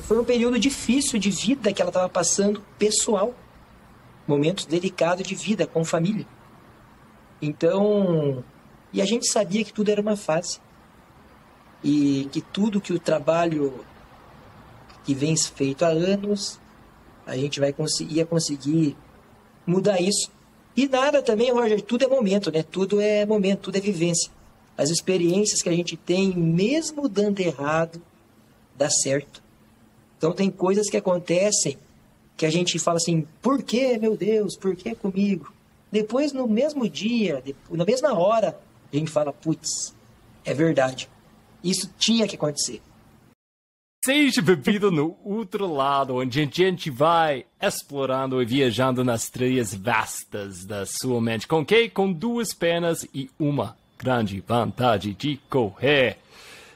foi um período difícil de vida que ela estava passando pessoal. Momentos delicados de vida com família. Então, e a gente sabia que tudo era uma fase. E que tudo que o trabalho que vem feito há anos, a gente vai conseguir, ia conseguir mudar isso. E nada também, Roger, tudo é momento, né? Tudo é momento, tudo é vivência. As experiências que a gente tem, mesmo dando errado, dá certo. Então tem coisas que acontecem que a gente fala assim, por que, meu Deus, por que comigo? Depois, no mesmo dia, na mesma hora, a gente fala, putz, é verdade. Isso tinha que acontecer. Seja bebido no outro lado, onde a gente vai explorando e viajando nas trilhas vastas da sua mente. Com que? Com duas pernas e uma grande vantagem de correr.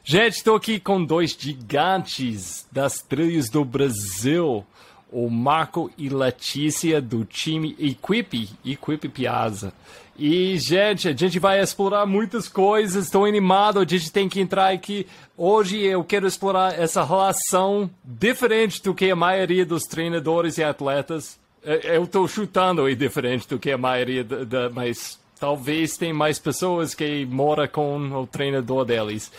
Gente, estou aqui com dois gigantes das trilhas do Brasil o Marco e Letícia do time Equipe, Equipe Piazza. E, gente, a gente vai explorar muitas coisas, estou animado, a gente tem que entrar aqui. Hoje eu quero explorar essa relação diferente do que a maioria dos treinadores e atletas. Eu estou chutando aí diferente do que a maioria, da, da, mas talvez tem mais pessoas que moram com o treinador deles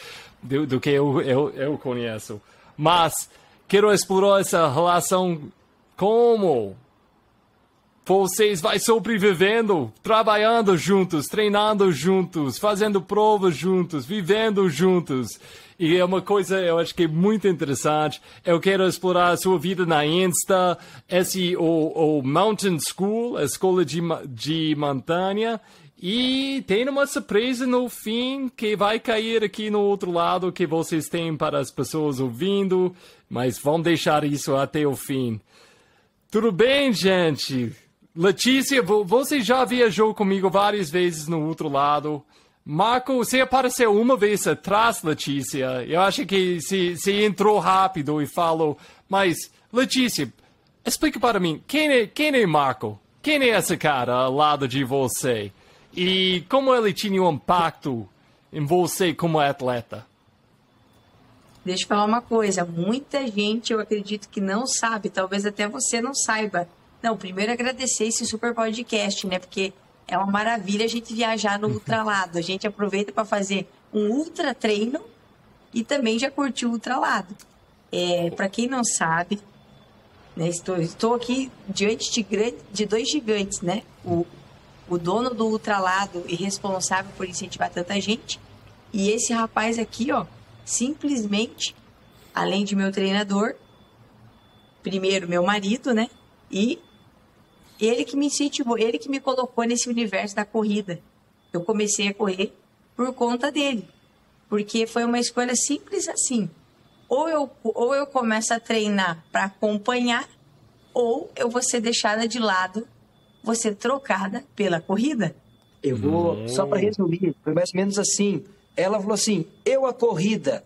do, do que eu, eu, eu conheço. Mas quero explorar essa relação como vocês vai sobrevivendo, trabalhando juntos, treinando juntos, fazendo provas juntos, vivendo juntos. E é uma coisa, eu acho que é muito interessante. Eu quero explorar a sua vida na Insta, esse, o, o Mountain School, a escola de, de montanha. E tem uma surpresa no fim que vai cair aqui no outro lado que vocês têm para as pessoas ouvindo, mas vamos deixar isso até o fim. Tudo bem, gente? Letícia, você já viajou comigo várias vezes no outro lado. Marco, você apareceu uma vez atrás, Letícia. Eu acho que você entrou rápido e falou. Mas, Letícia, explica para mim, quem é, quem é Marco? Quem é esse cara ao lado de você? E como ele tinha um impacto em você como atleta? Deixa eu falar uma coisa, muita gente eu acredito que não sabe, talvez até você não saiba. Não, primeiro agradecer esse super podcast, né? Porque é uma maravilha a gente viajar no ultralado. A gente aproveita para fazer um ultra treino e também já curtiu o ultralado. É, para quem não sabe, né, estou, estou aqui diante de, de dois gigantes, né? O o dono do Ultralado e responsável por incentivar tanta gente. E esse rapaz aqui, ó, simplesmente, além de meu treinador, primeiro meu marido, né? E ele que me incentivou, ele que me colocou nesse universo da corrida. Eu comecei a correr por conta dele, porque foi uma escolha simples assim. Ou eu, ou eu começo a treinar para acompanhar, ou eu vou ser deixada de lado você trocada pela corrida. Eu vou, hum. só para resumir, foi mais ou menos assim. Ela falou assim: eu a corrida.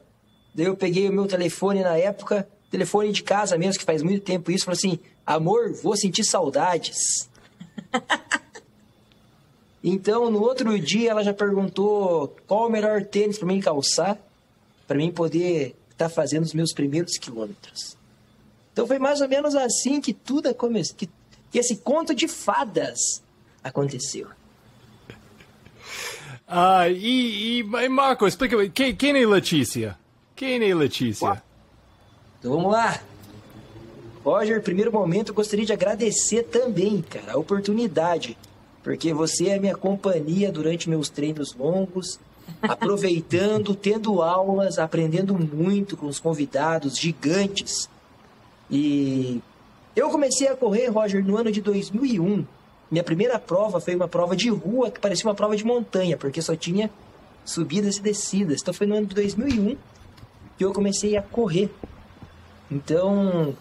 Daí eu peguei o meu telefone na época, telefone de casa mesmo, que faz muito tempo isso, falou assim: amor, vou sentir saudades. então, no outro dia, ela já perguntou qual o melhor tênis para mim calçar, para mim poder estar tá fazendo os meus primeiros quilômetros. Então foi mais ou menos assim que tudo começou, que que esse conto de fadas aconteceu. Ah, e, e Marco, explica quem, quem é Letícia? Quem é Letícia? Então vamos lá. Roger, primeiro momento, eu gostaria de agradecer também, cara, a oportunidade, porque você é minha companhia durante meus treinos longos, aproveitando, tendo aulas, aprendendo muito com os convidados gigantes. E eu comecei a correr, Roger, no ano de 2001. Minha primeira prova foi uma prova de rua que parecia uma prova de montanha, porque só tinha subidas e descidas. Então foi no ano de 2001 que eu comecei a correr. Então,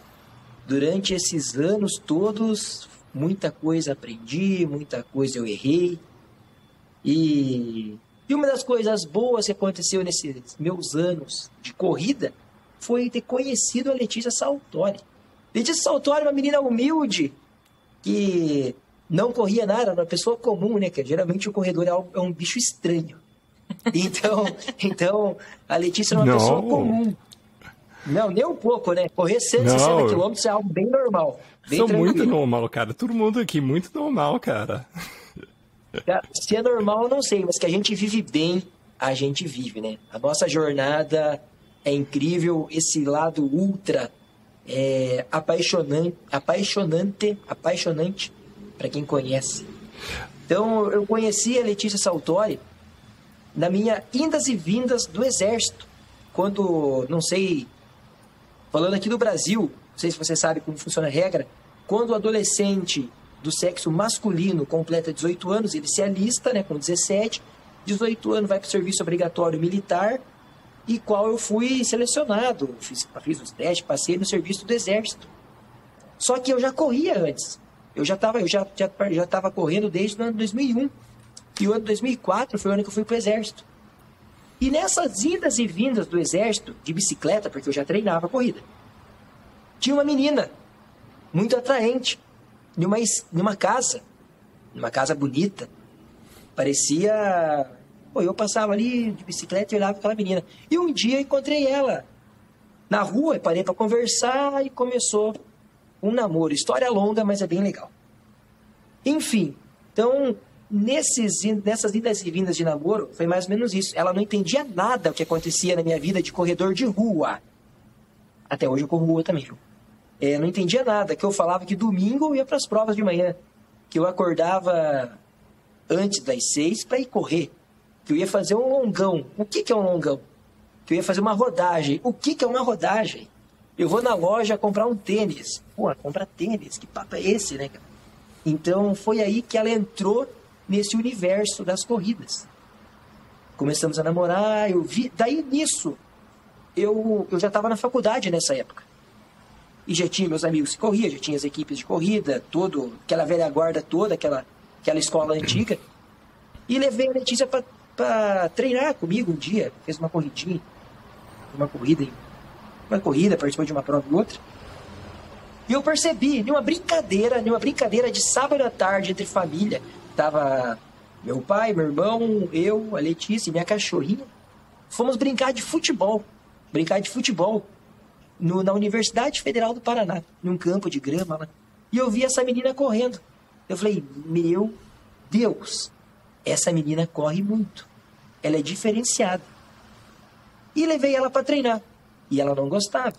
durante esses anos todos, muita coisa aprendi, muita coisa eu errei. E, e uma das coisas boas que aconteceu nesses meus anos de corrida foi ter conhecido a Letícia Saltori. Letícia Saltori, uma menina humilde, que não corria nada, uma pessoa comum, né? Que geralmente o corredor é, é um bicho estranho. Então, então a Letícia era uma não. pessoa comum. Não, nem um pouco, né? Correr 160 Não. quilômetros é algo bem normal. Bem Sou tranquilo. muito normal, cara. Todo mundo aqui muito normal, cara. Cara, Se é normal, eu não sei, mas que a gente vive bem, a gente vive, né? A nossa jornada é incrível, esse lado ultra é apaixonante, apaixonante, apaixonante para quem conhece. Então, eu conheci a Letícia Saltori na minha indas e vindas do exército, quando, não sei, falando aqui do Brasil, não sei se você sabe como funciona a regra, quando o adolescente do sexo masculino completa 18 anos, ele se alista, né, com 17, 18 anos vai para o serviço obrigatório militar, e qual eu fui selecionado, fiz, fiz os testes, passei no serviço do exército. Só que eu já corria antes. Eu já estava já, já, já tava correndo desde o ano 2001. E o ano 2004 foi o ano que eu fui para o exército. E nessas idas e vindas do exército, de bicicleta, porque eu já treinava corrida, tinha uma menina, muito atraente, numa, numa casa, numa casa bonita. Parecia. Pô, eu passava ali de bicicleta e olhava aquela menina. E um dia encontrei ela na rua, e parei para conversar e começou um namoro. História longa, mas é bem legal. Enfim, então, nesses, nessas idas e vindas de namoro, foi mais ou menos isso. Ela não entendia nada o que acontecia na minha vida de corredor de rua. Até hoje eu corro rua também, viu? É, não entendia nada, que eu falava que domingo eu ia para as provas de manhã, que eu acordava antes das seis para ir correr, que eu ia fazer um longão. O que, que é um longão? Que eu ia fazer uma rodagem. O que, que é uma rodagem? Eu vou na loja comprar um tênis. Pô, compra tênis, que papo é esse, né, cara? Então foi aí que ela entrou nesse universo das corridas. Começamos a namorar, eu vi. Daí nisso, eu, eu já estava na faculdade nessa época. E já tinha meus amigos que corriam, já tinha as equipes de corrida, todo, aquela velha guarda toda, aquela, aquela escola antiga. E levei a Letícia para treinar comigo um dia, fez uma corridinha, uma corrida, uma corrida, participou de uma prova e outra. E eu percebi, numa brincadeira, numa brincadeira de sábado à tarde entre família, tava meu pai, meu irmão, eu, a Letícia e minha cachorrinha. Fomos brincar de futebol, brincar de futebol no- na Universidade Federal do Paraná, num campo de grama lá. E eu vi essa menina correndo. Eu falei, meu Deus, essa menina corre muito. Ela é diferenciada. E levei ela para treinar. E ela não gostava.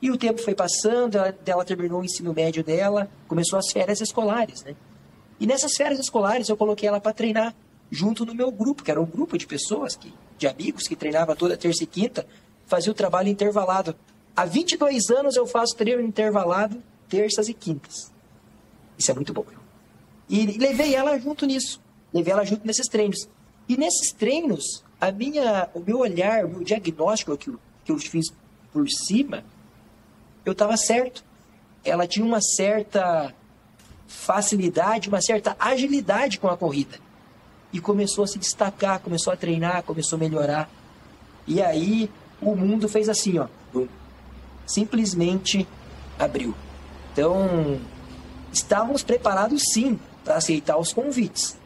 E o tempo foi passando, ela, ela terminou o ensino médio dela, começou as férias escolares, né? E nessas férias escolares eu coloquei ela para treinar junto no meu grupo, que era um grupo de pessoas, que, de amigos que treinava toda terça e quinta, fazia o trabalho intervalado. Há 22 anos eu faço treino intervalado terças e quintas. Isso é muito bom. E levei ela junto nisso. Levei ela junto nesses treinos. E nesses treinos, a minha, o meu olhar, o meu diagnóstico que eu, que eu fiz por cima, eu estava certo. Ela tinha uma certa facilidade, uma certa agilidade com a corrida. E começou a se destacar, começou a treinar, começou a melhorar. E aí o mundo fez assim, ó. Simplesmente abriu. Então, estávamos preparados sim para aceitar os convites.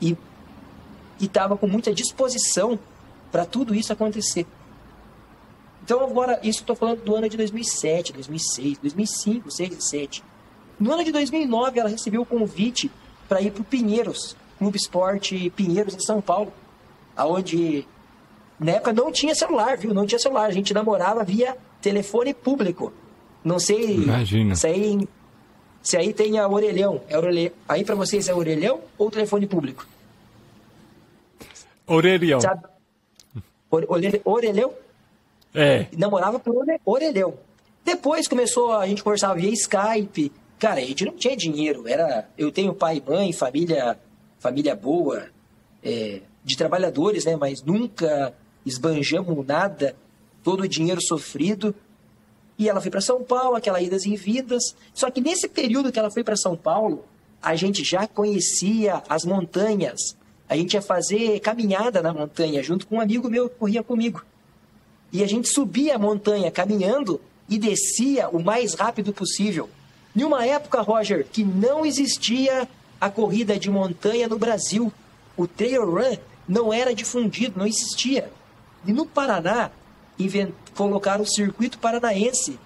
E estava com muita disposição para tudo isso acontecer. Então agora, isso estou falando do ano de 2007, 2006, 2005, 2006 e 2007. No ano de 2009, ela recebeu o convite para ir para o Pinheiros, Clube Esporte Pinheiros, em São Paulo, aonde na época não tinha celular, viu? Não tinha celular, a gente namorava via telefone público. Não sei Imagina. se aí, se aí tem a orelhão. É orelhão. Aí para vocês é orelhão ou telefone público? Orelhão. Sabe? Ore- ore- Orelhão? É. namorava por ore- orelhão. Depois começou, a gente conversava via Skype. Cara, a gente não tinha dinheiro. Era, eu tenho pai e mãe, família, família boa, é, de trabalhadores, né? Mas nunca esbanjamos nada, todo o dinheiro sofrido. E ela foi para São Paulo, aquela idas e vindas. Só que nesse período que ela foi para São Paulo, a gente já conhecia as montanhas. A gente ia fazer caminhada na montanha junto com um amigo meu que corria comigo. E a gente subia a montanha caminhando e descia o mais rápido possível. Em uma época, Roger, que não existia a corrida de montanha no Brasil. O trail run não era difundido, não existia. E no Paraná, invent... colocaram o circuito paranaense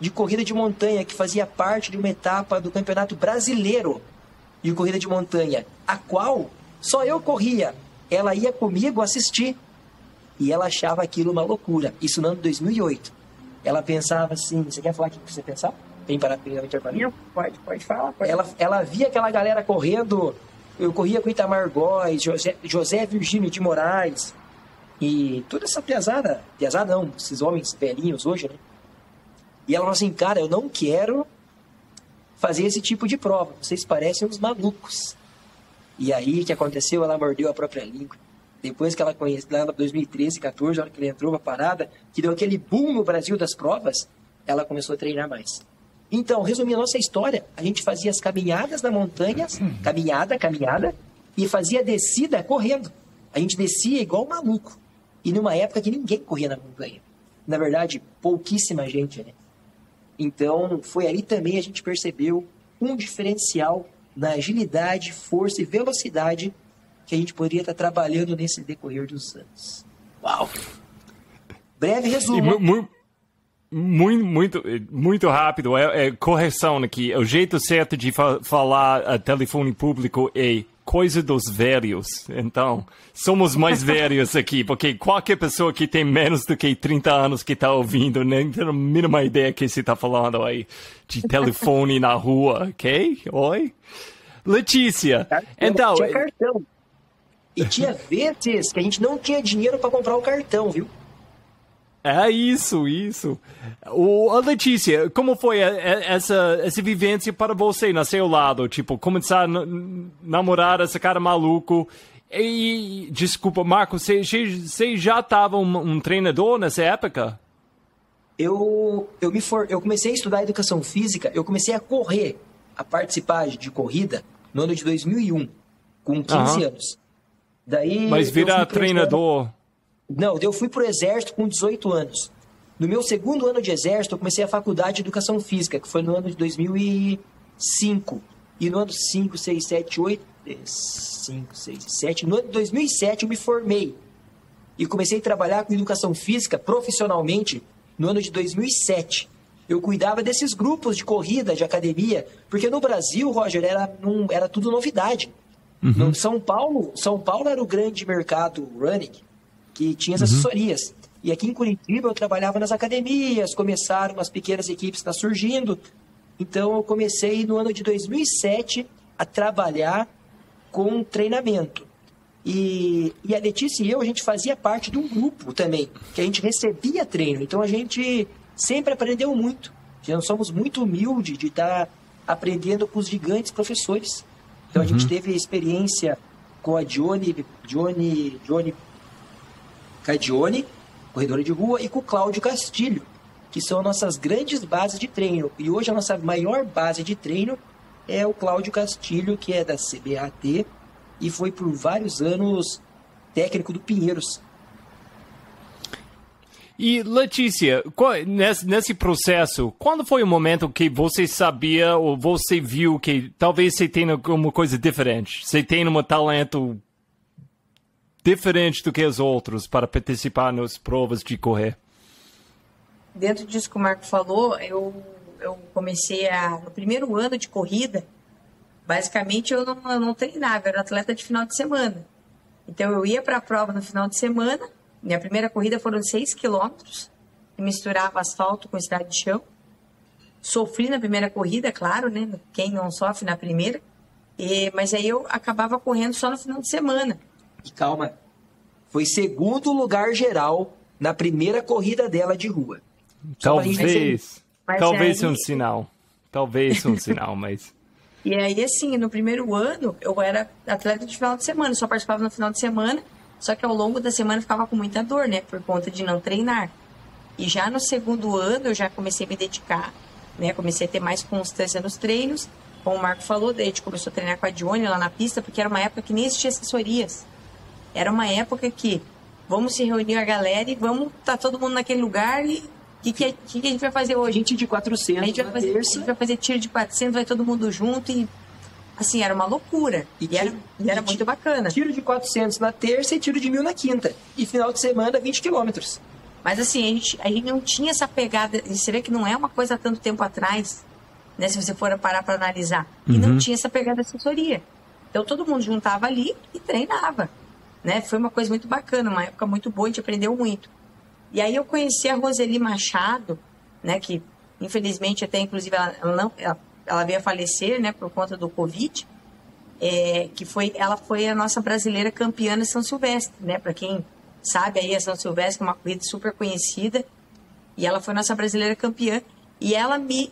de corrida de montanha, que fazia parte de uma etapa do Campeonato Brasileiro de Corrida de Montanha, a qual só eu corria. Ela ia comigo assistir. E ela achava aquilo uma loucura. Isso no ano de 2008. Ela pensava assim: você quer falar o que você pensava? Tem para interparar? Pode, pode falar. Pode. Ela, ela via aquela galera correndo. Eu corria com Itamar Góes, José, José Virgínio de Moraes. E toda essa pesada, pesada não, esses homens velhinhos hoje, né? E ela falou assim, cara, eu não quero fazer esse tipo de prova. Vocês parecem uns malucos. E aí, o que aconteceu? Ela mordeu a própria língua. Depois que ela conheceu, lá em 2013, 14, a hora que ele entrou pra parada, que deu aquele boom no Brasil das provas, ela começou a treinar mais. Então, resumindo a nossa história, a gente fazia as caminhadas na montanha, caminhada, caminhada, e fazia descida correndo. A gente descia igual maluco. E numa época que ninguém corria na montanha. Na verdade, pouquíssima gente, né? Então, foi ali também a gente percebeu um diferencial na agilidade, força e velocidade que a gente poderia estar trabalhando nesse decorrer dos anos. Uau! Breve resumo. Muito, muito, muito rápido. É, é, correção aqui. O jeito certo de fa falar a telefone público é coisa dos velhos. Então, somos mais velhos aqui, porque qualquer pessoa que tem menos do que 30 anos que está ouvindo nem tem a mínima ideia que você está falando aí de telefone na rua, ok? Oi? Letícia, então... Tinha cartão. E tinha vezes que a gente não tinha dinheiro para comprar o cartão, viu? É isso, isso. O, a Letícia, como foi essa, essa vivência para você no seu lado? Tipo, começar a namorar esse cara maluco. E, desculpa, Marco, você, você já estava um, um, treinador nessa época? Eu, eu, me for, eu comecei a estudar educação física, eu comecei a correr, a participar de corrida no ano de 2001, com 15 uhum. anos. Daí, Mas virar treinador... Não, eu fui para o exército com 18 anos. No meu segundo ano de exército, eu comecei a faculdade de educação física, que foi no ano de 2005. E no ano 5, 6, 7, 8. 5, 6, 7. No ano de 2007, eu me formei. E comecei a trabalhar com educação física profissionalmente no ano de 2007. Eu cuidava desses grupos de corrida, de academia, porque no Brasil, Roger, era, num, era tudo novidade. Uhum. São Paulo, São Paulo era o grande mercado running que tinha as uhum. assessorias. E aqui em Curitiba eu trabalhava nas academias, começaram as pequenas equipes tá surgindo. Então eu comecei no ano de 2007 a trabalhar com treinamento. E, e a Letícia e eu, a gente fazia parte de um grupo também, que a gente recebia treino. Então a gente sempre aprendeu muito. Nós somos muito humildes de estar tá aprendendo com os gigantes professores. Então uhum. a gente uhum. teve experiência com a Johnny, Johnny, Johnny Cadione, corredora de rua, e com o Cláudio Castilho, que são nossas grandes bases de treino. E hoje a nossa maior base de treino é o Cláudio Castilho, que é da CBAT e foi por vários anos técnico do Pinheiros. E Letícia, nesse, nesse processo, quando foi o momento que você sabia ou você viu que talvez você tenha alguma coisa diferente? Você tem um talento diferente do que os outros para participar nas provas de correr? Dentro disso que o Marco falou, eu, eu comecei a. No primeiro ano de corrida, basicamente eu não, eu não treinava, eu era atleta de final de semana. Então eu ia para a prova no final de semana. Minha primeira corrida foram 6 quilômetros, misturava asfalto com estrada de chão. Sofri na primeira corrida, claro, né? Quem não sofre na primeira. E, mas aí eu acabava correndo só no final de semana. E calma, foi segundo lugar geral na primeira corrida dela de rua. Talvez, talvez aí... um sinal. Talvez um sinal, mas... E aí, assim, no primeiro ano, eu era atleta de final de semana, só participava no final de semana, só que ao longo da semana ficava com muita dor, né, por conta de não treinar. E já no segundo ano, eu já comecei a me dedicar, né, comecei a ter mais constância nos treinos. Como o Marco falou, daí a gente começou a treinar com a Dione lá na pista, porque era uma época que nem existia assessorias. Era uma época que vamos se reunir a galera e vamos estar tá todo mundo naquele lugar e o que, que, que, a gente vai fazer hoje? Gente de 400 a gente vai fazer, terça. A gente vai fazer tiro de 400, vai todo mundo junto e assim, era uma loucura. E, e era, e era muito bacana. Tiro de 400 na terça e tiro de mil na quinta. E final de semana, 20 quilômetros. Mas assim, a gente, a gente não tinha essa pegada. Você vê que não é uma coisa há tanto tempo atrás, né? Se você for parar para analisar. E não tinha essa pegada de assessoria. Então todo mundo juntava ali e treinava. Né? Foi uma coisa muito bacana, uma época muito boa, a gente aprendeu muito. E aí eu conheci a Roseli Machado, né? Que infelizmente até inclusive ela, ela não, ela, ela, veio a falecer, né? Por conta do Covid. É, que foi, ela foi a nossa brasileira campeã de São Silvestre, né? Para quem sabe aí a São Silvestre, é uma corrida super conhecida. E ela foi nossa brasileira campeã. E ela me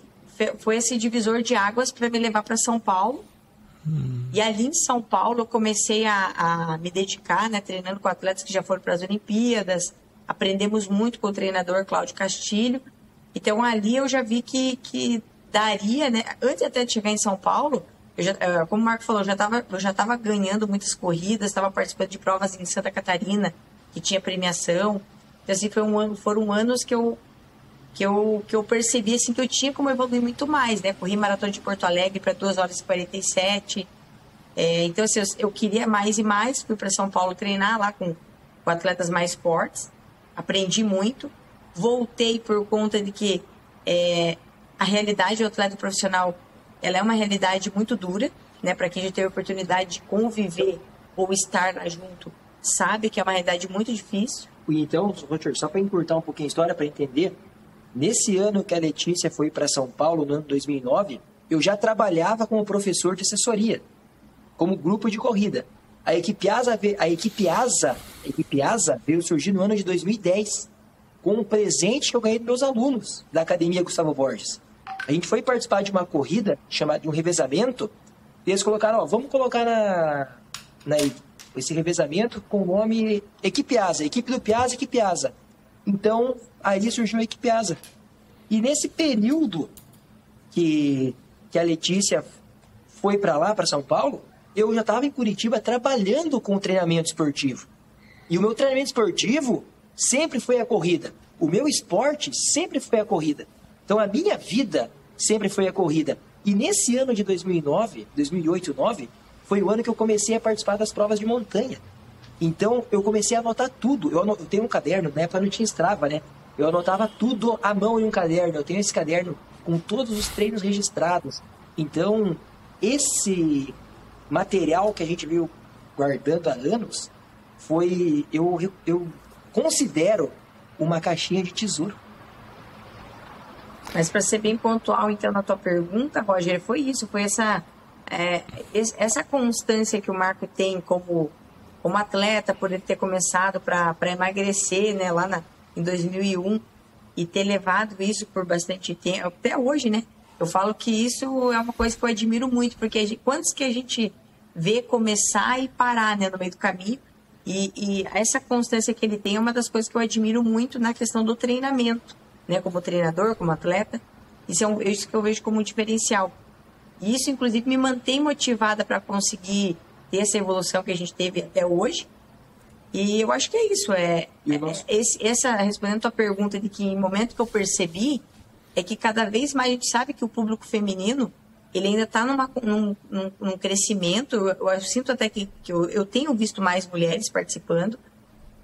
foi esse divisor de águas para me levar para São Paulo. Hum. E ali em São Paulo eu comecei a, a, me dedicar, né, treinando com atletas que já foram para as Olimpíadas. Aprendemos muito com o treinador Cláudio Castilho. Então ali eu já vi que, que daria, né, antes até de chegar em São Paulo, já, eh, como o Marco falou, eu já estava já ganhando muitas corridas, estava participando de provas em Santa Catarina, que tinha premiação. Então, assim, foi um ano, foram anos que eu, que eu, que eu percebi assim, que eu tinha como evoluir muito mais, né? Corri maratona de Porto Alegre para 2 horas e 47. É, então, assim, eu, eu, queria mais e mais. Fui para São Paulo treinar lá com, com atletas mais fortes. Aprendi muito. Voltei por conta de que é, a realidade do atleta profissional ela é uma realidade muito dura, né? Para quem já teve a oportunidade de conviver ou estar junto sabe que é uma realidade muito difícil. Então, Richard, só para encurtar um pouquinho a história, para entender, nesse ano que a Letícia foi para São Paulo, no ano 2009, eu já trabalhava como professor de assessoria, como grupo de corrida. A equipe ASA, a equipe ASA, a equipe ASA veio surgir no ano de 2010, com um presente que eu ganhei dos meus alunos da Academia Gustavo Borges. A gente foi participar de uma corrida chamada de um revezamento, e eles colocaram, ó, vamos colocar na, na esse revezamento com o nome Equipe Asa, equipe do Piazza, equipe Asa. Então, aí surgiu a equipe Asa. E nesse período que, que a Letícia foi para lá, para São Paulo, eu já estava em Curitiba trabalhando com treinamento esportivo. E o meu treinamento esportivo sempre foi a corrida. O meu esporte sempre foi a corrida. Então a minha vida sempre foi a corrida. E nesse ano de 2009, 2008, 2009, foi o ano que eu comecei a participar das provas de montanha. Então eu comecei a anotar tudo. Eu, eu tenho um caderno, na época não tinha Strava, né? Eu anotava tudo à mão em um caderno. Eu tenho esse caderno com todos os treinos registrados. Então, esse material que a gente veio guardando há anos foi. Eu, eu considero uma caixinha de tesouro. Mas para ser bem pontual, então, na tua pergunta, Roger, foi isso, foi essa é, essa constância que o Marco tem como, como atleta, por ele ter começado para emagrecer né, lá na, em 2001 e ter levado isso por bastante tempo, até hoje, né? Eu falo que isso é uma coisa que eu admiro muito, porque gente, quantos que a gente vê começar e parar né, no meio do caminho, e, e, essa constância que ele tem é uma das coisas que eu admiro muito na questão do treinamento, né? Como treinador, como atleta. Isso é um, isso que eu vejo como um diferencial. E isso, inclusive, me mantém motivada para conseguir ter essa evolução que a gente teve até hoje. E eu acho que é isso. É, é esse, essa, respondendo a tua pergunta de que em momento que eu percebi, é que cada vez mais a gente sabe que o público feminino ele ainda está num, num, num, crescimento. Eu, eu, sinto até que, que eu, eu, tenho visto mais mulheres participando,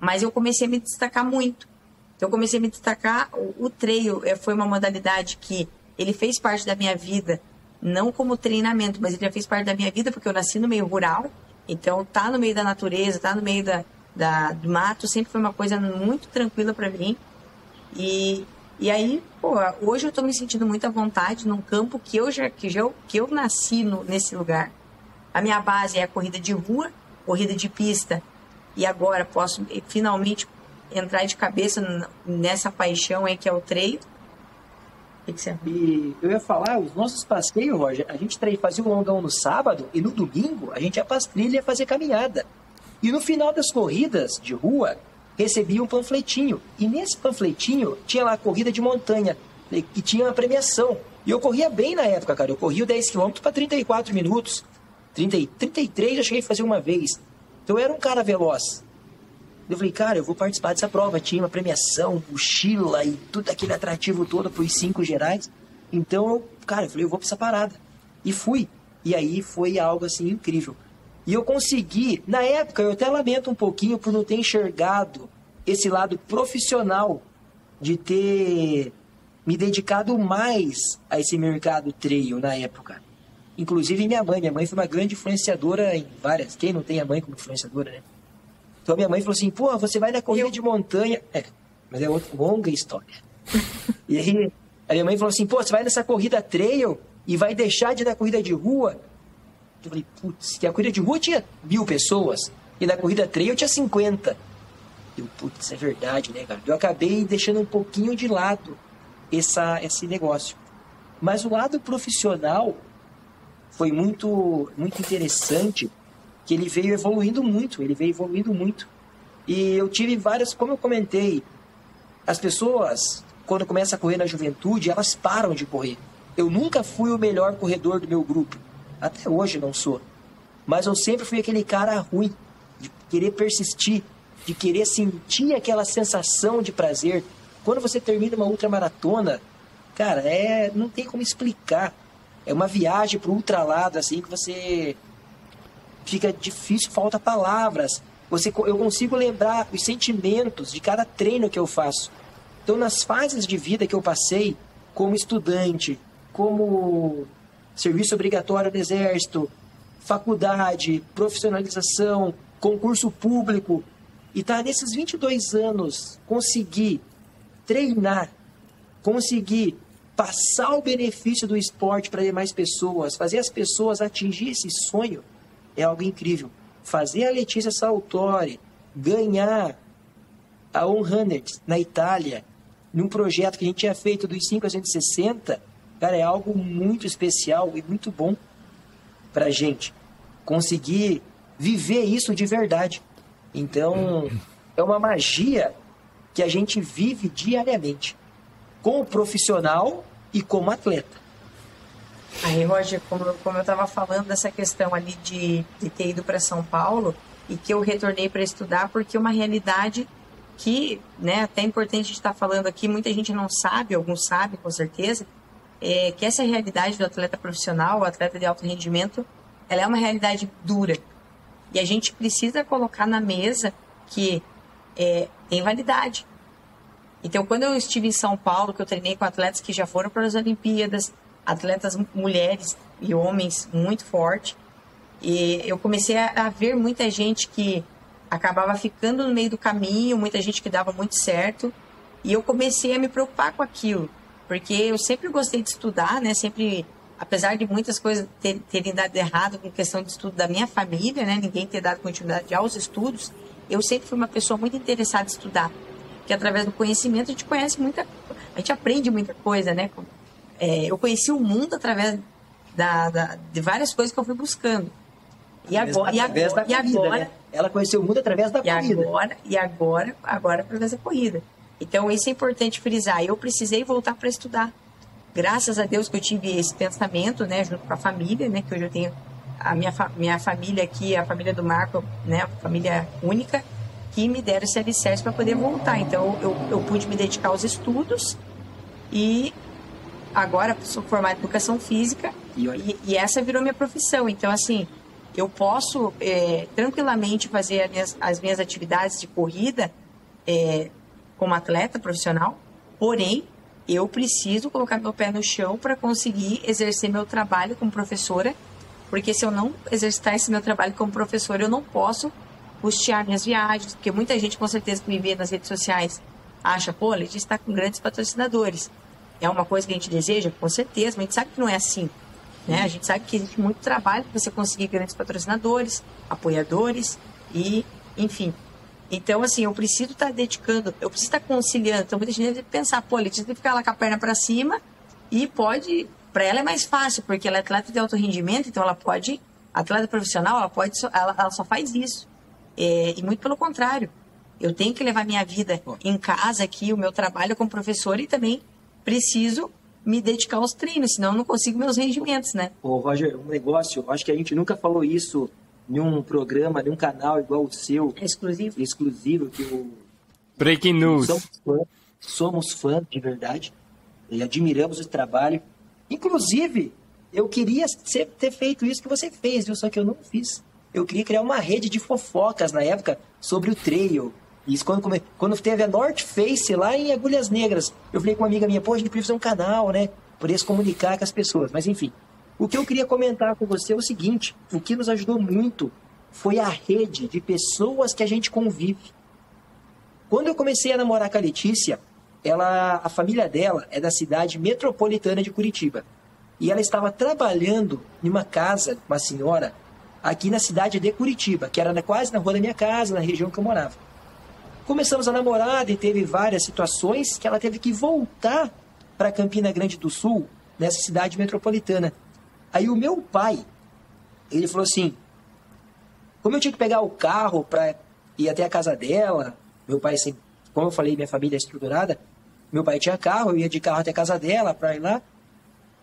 mas eu comecei a me destacar muito. Então, eu comecei a me destacar. O, o trail é, foi uma modalidade que ele fez parte da minha vida não como treinamento, mas ele já fez parte da minha vida, porque eu nasci no meio rural, então tá no meio da natureza, tá no meio da, da do mato, sempre foi uma coisa muito tranquila para mim. E, e aí, pô, hoje eu tô me sentindo muito à vontade num campo que eu já, que já, que eu nasci no, nesse lugar. A minha base é a corrida de rua, corrida de pista, e agora posso finalmente entrar de cabeça nessa paixão aí que é o treino que, que você... E eu ia falar, os nossos passeios, Roger, a gente fazia o longão no sábado e no domingo a gente ia para as trilhas fazer caminhada. E no final das corridas de rua, recebia um panfletinho. E nesse panfletinho tinha lá a corrida de montanha, que tinha uma premiação. E eu corria bem na época, cara. Eu corria 10 km para 34 minutos. 30, 33 eu cheguei a fazer uma vez. Então eu era um cara veloz. Eu falei, cara, eu vou participar dessa prova. Tinha uma premiação, mochila e tudo aquele atrativo todo os cinco gerais. Então, eu, cara, eu falei, eu vou para essa parada. E fui. E aí foi algo assim incrível. E eu consegui, na época, eu até lamento um pouquinho por não ter enxergado esse lado profissional de ter me dedicado mais a esse mercado trail na época. Inclusive minha mãe. Minha mãe foi uma grande influenciadora em várias. Quem não tem a mãe como influenciadora, né? Então minha mãe falou assim: pô, você vai na corrida Eu... de montanha. É, mas é outra longa história. e aí a minha mãe falou assim: pô, você vai nessa corrida trail e vai deixar de ir na corrida de rua? Eu falei: putz, que a corrida de rua tinha mil pessoas e na corrida trail tinha 50. Eu, putz, é verdade, né, cara? Eu acabei deixando um pouquinho de lado essa, esse negócio. Mas o lado profissional foi muito, muito interessante, que ele veio evoluindo muito, ele veio evoluindo muito. E eu tive várias, como eu comentei, as pessoas, quando começam a correr na juventude, elas param de correr. Eu nunca fui o melhor corredor do meu grupo. Até hoje não sou. Mas eu sempre fui aquele cara ruim, de querer persistir, de querer sentir aquela sensação de prazer. Quando você termina uma ultramaratona, cara, é, não tem como explicar. É uma viagem pro ultralado, assim, que você fica difícil, falta palavras. Você, eu consigo lembrar os sentimentos de cada treino que eu faço. Então, nas fases de vida que eu passei, como estudante, como serviço obrigatório do Exército, faculdade, profissionalização, concurso público, e tá nesses 22 anos conseguir treinar, conseguir passar o benefício do esporte para demais pessoas, fazer as pessoas atingir esse sonho, é algo incrível. Fazer a Letícia Saltori ganhar a 100 na Itália, num projeto que a gente tinha feito dos 5 a 160, cara, é algo muito especial e muito bom para a gente conseguir viver isso de verdade. Então, é uma magia que a gente vive diariamente, como profissional e como atleta. Aí, Roger, como, como eu estava falando dessa questão ali de, de ter ido para São Paulo e que eu retornei para estudar, porque é uma realidade que, né, até é importante a gente estar tá falando aqui, muita gente não sabe, alguns sabem com certeza, é que essa realidade do atleta profissional, o atleta de alto rendimento, ela é uma realidade dura. E a gente precisa colocar na mesa que é, tem validade. Então, quando eu estive em São Paulo, que eu treinei com atletas que já foram para as Olimpíadas, atletas mulheres e homens muito forte, e eu comecei a, a ver muita gente que acabava ficando no meio do caminho, muita gente que dava muito certo, e eu comecei a me preocupar com aquilo, porque eu sempre gostei de estudar, né? Sempre, apesar de muitas coisas ter, terem dado errado com questão de estudo da minha família, né? Ninguém ter dado continuidade aos estudos, eu sempre fui uma pessoa muito interessada em estudar. Que através do conhecimento a gente conhece muita a gente aprende muita coisa, né? É, eu conheci o mundo através da, da, de várias coisas que eu fui buscando. E agora, e agora, corrida, e agora né? ela conheceu o mundo através da e corrida. Agora, e agora, agora através da corrida. Então isso é importante frisar. Eu precisei voltar para estudar. Graças a Deus que eu tive esse pensamento, né, junto com a família, né, que hoje eu tenho a minha, minha família aqui, a família do Marco, né, família única, que me deram esse alicerce para poder voltar. Então, eu, eu pude me dedicar aos estudos e agora sou formada em educação física e, e, essa virou minha profissão. Então, assim, eu posso é, tranquilamente fazer as minhas, as minhas, atividades de corrida é, como atleta profissional, porém, eu preciso colocar meu pé no chão para conseguir exercer meu trabalho como professora porque se eu não exercitar esse meu trabalho como professor, eu não posso custear minhas viagens, porque muita gente com certeza que me vê nas redes sociais acha, pô, a Letícia está com grandes patrocinadores. É uma coisa que a gente deseja? Com certeza, mas a gente sabe que não é assim. Né? A gente sabe que existe muito trabalho para você conseguir grandes patrocinadores, apoiadores e, enfim. Então, assim, eu preciso estar tá dedicando, eu preciso estar tá conciliando. Então, muita gente deve pensar, pô, tem que ficar lá com a perna para cima e pode para ela é mais fácil, porque ela é atleta de alto rendimento, então ela pode, atleta profissional, ela pode, ela, ela só faz isso. É, e muito pelo contrário, eu tenho que levar minha vida em casa aqui, o meu trabalho como professor e também preciso me dedicar aos treinos, senão eu não consigo meus rendimentos, né? Ô, Roger, um negócio, acho que a gente nunca falou isso em um programa, em um canal igual o seu. É exclusivo. Exclusivo, que o... Breaking News. Somos fãs, somos fãs de verdade e admiramos o trabalho Inclusive, eu queria ter feito isso que você fez, viu? Só que eu não fiz. Eu queria criar uma rede de fofocas na época sobre o trail. Isso quando, quando teve a North Face lá em Agulhas Negras. Eu falei com uma amiga minha, pô, a gente precisa um canal, né? Poder se comunicar com as pessoas. Mas enfim, o que eu queria comentar com você é o seguinte: o que nos ajudou muito foi a rede de pessoas que a gente convive. Quando eu comecei a namorar com a Letícia, ela, a família dela é da cidade metropolitana de Curitiba. E ela estava trabalhando em uma casa, uma senhora, aqui na cidade de Curitiba, que era quase na rua da minha casa, na região que eu morava. Começamos a namorar e teve várias situações que ela teve que voltar para Campina Grande do Sul, nessa cidade metropolitana. Aí o meu pai, ele falou assim: como eu tinha que pegar o carro para ir até a casa dela, meu pai, assim, como eu falei, minha família é estruturada, meu pai tinha carro, eu ia de carro até a casa dela para ir lá.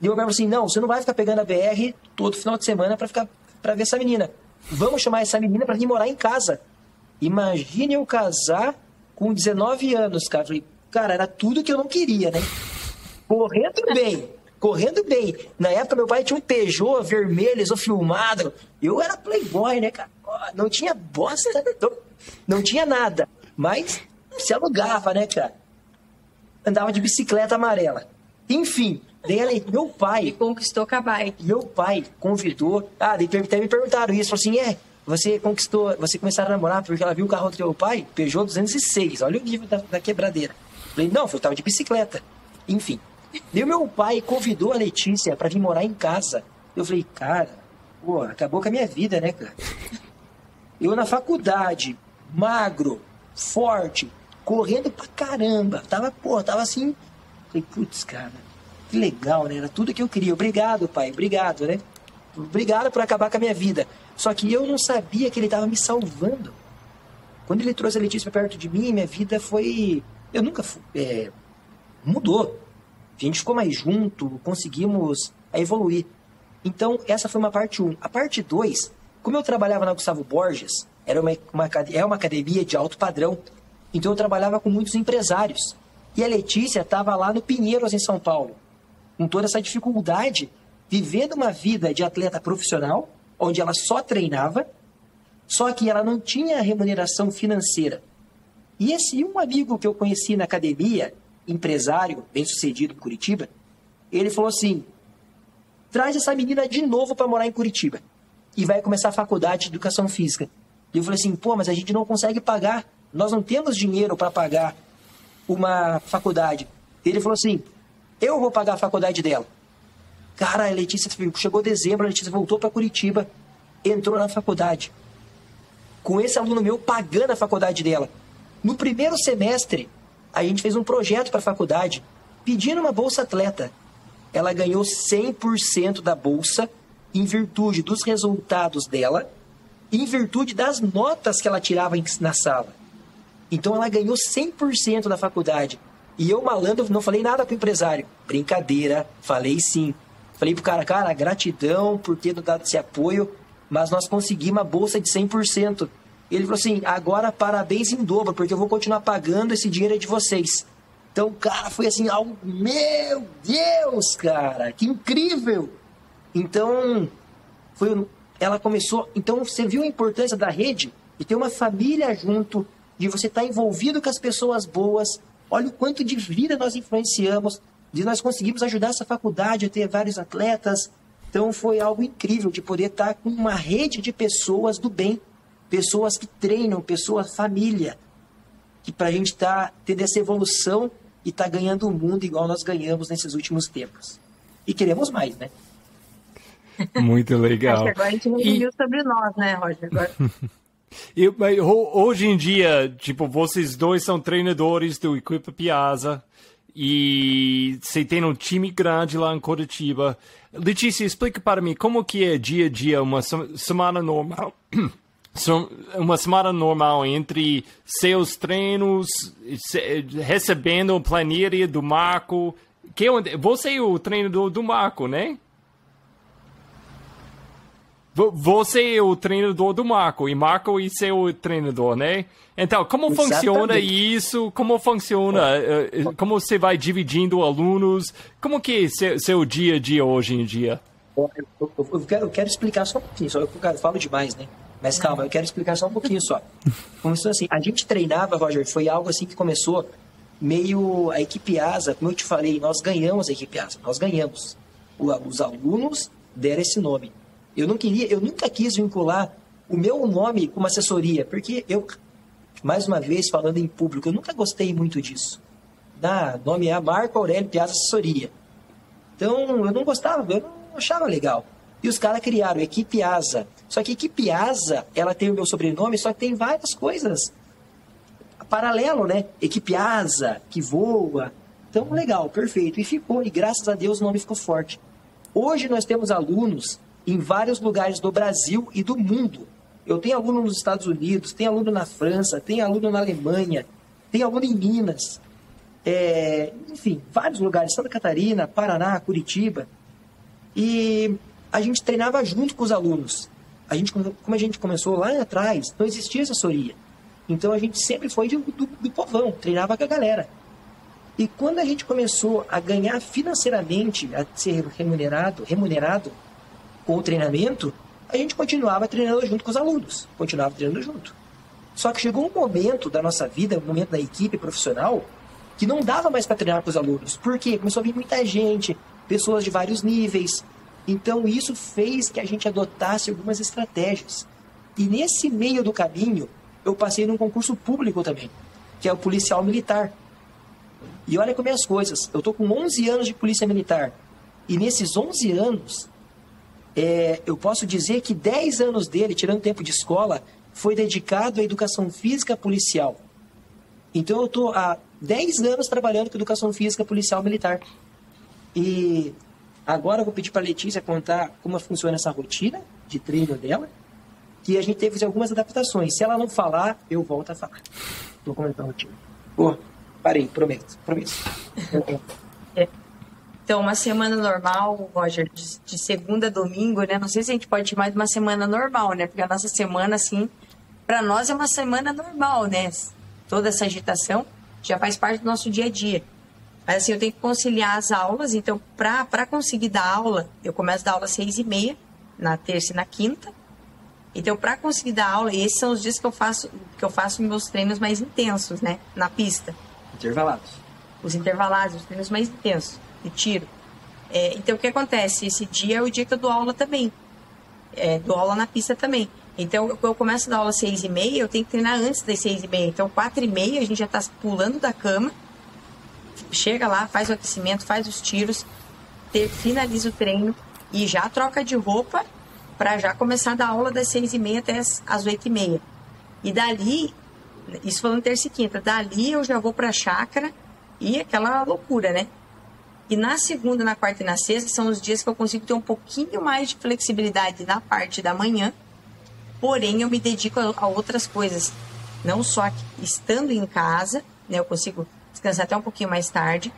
E meu pai falou assim: não, você não vai ficar pegando a BR todo final de semana para ficar para ver essa menina. Vamos chamar essa menina para vir morar em casa. Imagine eu casar com 19 anos, cara. Falei, cara, era tudo que eu não queria, né? Correndo bem, correndo bem. Na época, meu pai tinha um Peugeot vermelho, filmado. Eu era playboy, né, cara? Não tinha bosta, não, não tinha nada. Mas se alugava, né, cara? Andava de bicicleta amarela. Enfim, daí meu pai. E conquistou com a bike. Meu pai convidou. Ah, até me perguntaram isso. Falou assim: é, você conquistou, você começaram a namorar porque ela viu o carro do teu pai, Peugeot 206, olha o nível da, da quebradeira. Falei, não, eu tava de bicicleta. Enfim. E meu pai convidou a Letícia para vir morar em casa. Eu falei, cara, pô, acabou com a minha vida, né, cara? Eu na faculdade, magro, forte, correndo pra caramba. Tava, pô, tava assim. Falei, putz, cara, que legal, né? Era tudo que eu queria. Obrigado, pai, obrigado, né? Obrigado por acabar com a minha vida. Só que eu não sabia que ele estava me salvando. Quando ele trouxe a Letícia perto de mim, minha vida foi. Eu nunca. É... Mudou. A gente ficou mais junto, conseguimos evoluir. Então, essa foi uma parte 1. Um. A parte 2, como eu trabalhava na Gustavo Borges, era uma, uma, é uma academia de alto padrão, então eu trabalhava com muitos empresários. E a Letícia estava lá no Pinheiros, em São Paulo, com toda essa dificuldade vivendo uma vida de atleta profissional, onde ela só treinava, só que ela não tinha remuneração financeira. E esse um amigo que eu conheci na academia, empresário, bem-sucedido em Curitiba, ele falou assim: traz essa menina de novo para morar em Curitiba e vai começar a faculdade de educação física. E eu falei assim: pô, mas a gente não consegue pagar, nós não temos dinheiro para pagar uma faculdade. Ele falou assim: eu vou pagar a faculdade dela. Cara, a Letícia chegou dezembro, a Letícia voltou para Curitiba, entrou na faculdade. Com esse aluno meu pagando a faculdade dela. No primeiro semestre, a gente fez um projeto para a faculdade, pedindo uma bolsa atleta. Ela ganhou 100% da bolsa em virtude dos resultados dela, em virtude das notas que ela tirava na sala. Então ela ganhou 100% da faculdade. E eu, malandro, não falei nada com o empresário. Brincadeira, falei sim. Falei pro cara, cara, gratidão por ter dado esse apoio, mas nós conseguimos a bolsa de 100%. Ele falou assim, agora parabéns em dobro, porque eu vou continuar pagando esse dinheiro de vocês. Então, cara, foi assim, algo, meu Deus, cara, que incrível! Então, foi, ela começou, então você viu a importância da rede e ter uma família junto, de você estar envolvido com as pessoas boas. Olha o quanto de vida nós influenciamos de nós conseguimos ajudar essa faculdade a ter vários atletas. Então foi algo incrível de poder estar com uma rede de pessoas do bem, pessoas que treinam, pessoas família, que para a gente estar tá, tendo essa evolução e estar tá ganhando o mundo igual nós ganhamos nesses últimos tempos. E queremos mais, né? Muito legal. Acho que agora a gente resumiu e... sobre nós, né, Roger? Agora... Eu, hoje em dia, tipo, vocês dois são treinadores do Equipe Piazza e você tem um time grande lá em Curitiba. Letícia, explica para mim como que é dia a dia uma semana normal. uma semana normal entre seus treinos, recebendo a planilha do Marco. Que é você é o treinador do Marco, né? Você é o treinador do Marco e Marco é seu treinador, né? Então, como Exatamente. funciona isso? Como funciona? Eh, eh, como você vai dividindo alunos? Como que é seu, seu dia a dia hoje em dia? Eu, eu, eu, quero, eu quero, explicar só um pouquinho, só eu falo demais, né? Mas calma, eu quero explicar só um pouquinho só. Começou assim, a gente treinava, Roger, foi algo assim que começou meio a equipe ASA, como eu te falei, nós ganhamos a equipe ASA, nós ganhamos. O, os alunos deram esse nome. Eu não queria, eu nunca quis vincular o meu nome com uma assessoria, porque eu, mais uma vez, falando em público, eu nunca gostei muito disso. Ah, nome é Marco Aurélio Piazza Assessoria. Então, eu não gostava, eu não achava legal. E os caras criaram Equipe Asa. Só que Equipe Asa, ela tem o meu sobrenome, só que tem várias coisas paralelo, né? Equipe asa, que voa. Então, legal, perfeito. E ficou, e graças a Deus o nome ficou forte. Hoje nós temos alunos em vários lugares do Brasil e do mundo. Eu tenho aluno nos Estados Unidos, tenho aluno na França, tenho aluno na Alemanha, tenho aluno em Minas, é, enfim, vários lugares, Santa Catarina, Paraná, Curitiba. E a gente treinava junto com os alunos. A gente, como a gente começou lá atrás, não existia assessoria. Então a gente sempre foi do, do, do povão, treinava com a galera. E quando a gente começou a ganhar financeiramente, a ser remunerado, remunerado com o treinamento, a gente continuava treinando junto com os alunos, continuava treinando junto. Só que chegou um momento da nossa vida, um momento da equipe profissional, que não dava mais para treinar com os alunos. Por quê? Começou a vir muita gente, pessoas de vários níveis. Então isso fez que a gente adotasse algumas estratégias. E nesse meio do caminho, eu passei num concurso público também, que é o policial militar. E olha como é as coisas. Eu tô com 11 anos de polícia militar. E nesses 11 anos, é, eu posso dizer que 10 anos dele, tirando tempo de escola, foi dedicado à educação física policial. Então eu tô há 10 anos trabalhando com educação física policial militar. E agora eu vou pedir para a Letícia contar como funciona essa rotina de treino dela que a gente teve que fazer algumas adaptações. Se ela não falar, eu volto a falar. Estou comentando aqui. Pô, parei, prometo, prometo. Então, uma semana normal, Roger, de, de, segunda a domingo, né? Não sei se a gente pode chamar de uma semana normal, né? Porque a nossa semana, assim, para nós é uma semana normal, né? Toda essa agitação já faz parte do nosso dia a dia. Mas, assim, eu tenho que conciliar as aulas. Então, para conseguir dar aula, eu começo a dar aula às seis e meia, na terça e na quinta. Então, para conseguir dar aula, esses são os dias que eu faço que eu faço meus treinos mais intensos, né, na pista. Intervalados. Os intervalados, os treinos mais intensos de tiro. É, então, o que acontece? Esse dia é o dia que eu dou aula também. É, dou aula na pista também. Então, eu, eu começo a dar aula às seis e meia, eu tenho que treinar antes das seis e meia. Então, quatro e meia, a gente já está pulando da cama, chega lá, faz o aquecimento, faz os tiros, ter, finaliza o treino e já troca de roupa para já começar a dar aula das seis e meia até as oito e meia. E dali, isso falando terça e quinta, dali eu já vou para a chácara e aquela loucura, né? E na segunda, na quarta e na sexta são os dias que eu consigo ter um pouquinho mais de flexibilidade na parte da manhã, porém eu me dedico a, a outras coisas. Não só estando em casa, né? Eu consigo descansar até um pouquinho mais tarde,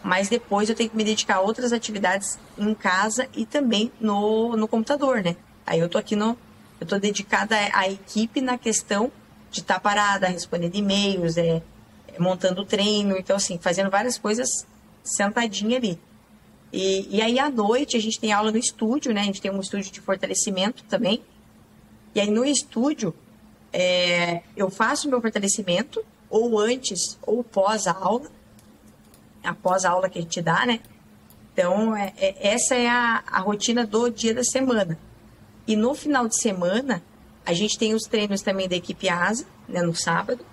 mas depois eu tenho que me dedicar a outras atividades em casa e também no, no computador, né? Aí eu tô aqui no. Eu tô dedicada à equipe na questão de estar tá parada, respondendo e-mails, é, é, montando treino, então assim, fazendo várias coisas sentadinha ali. E, e aí à noite a gente tem aula no estúdio, né? A gente tem um estúdio de fortalecimento também. E aí no estúdio é, eu faço meu fortalecimento, ou antes ou pós a aula, após a aula que a gente dá, né? Então, é, é, essa é a, a rotina do dia da semana. E no final de semana, a gente tem os treinos também da equipe ASA, né, no sábado.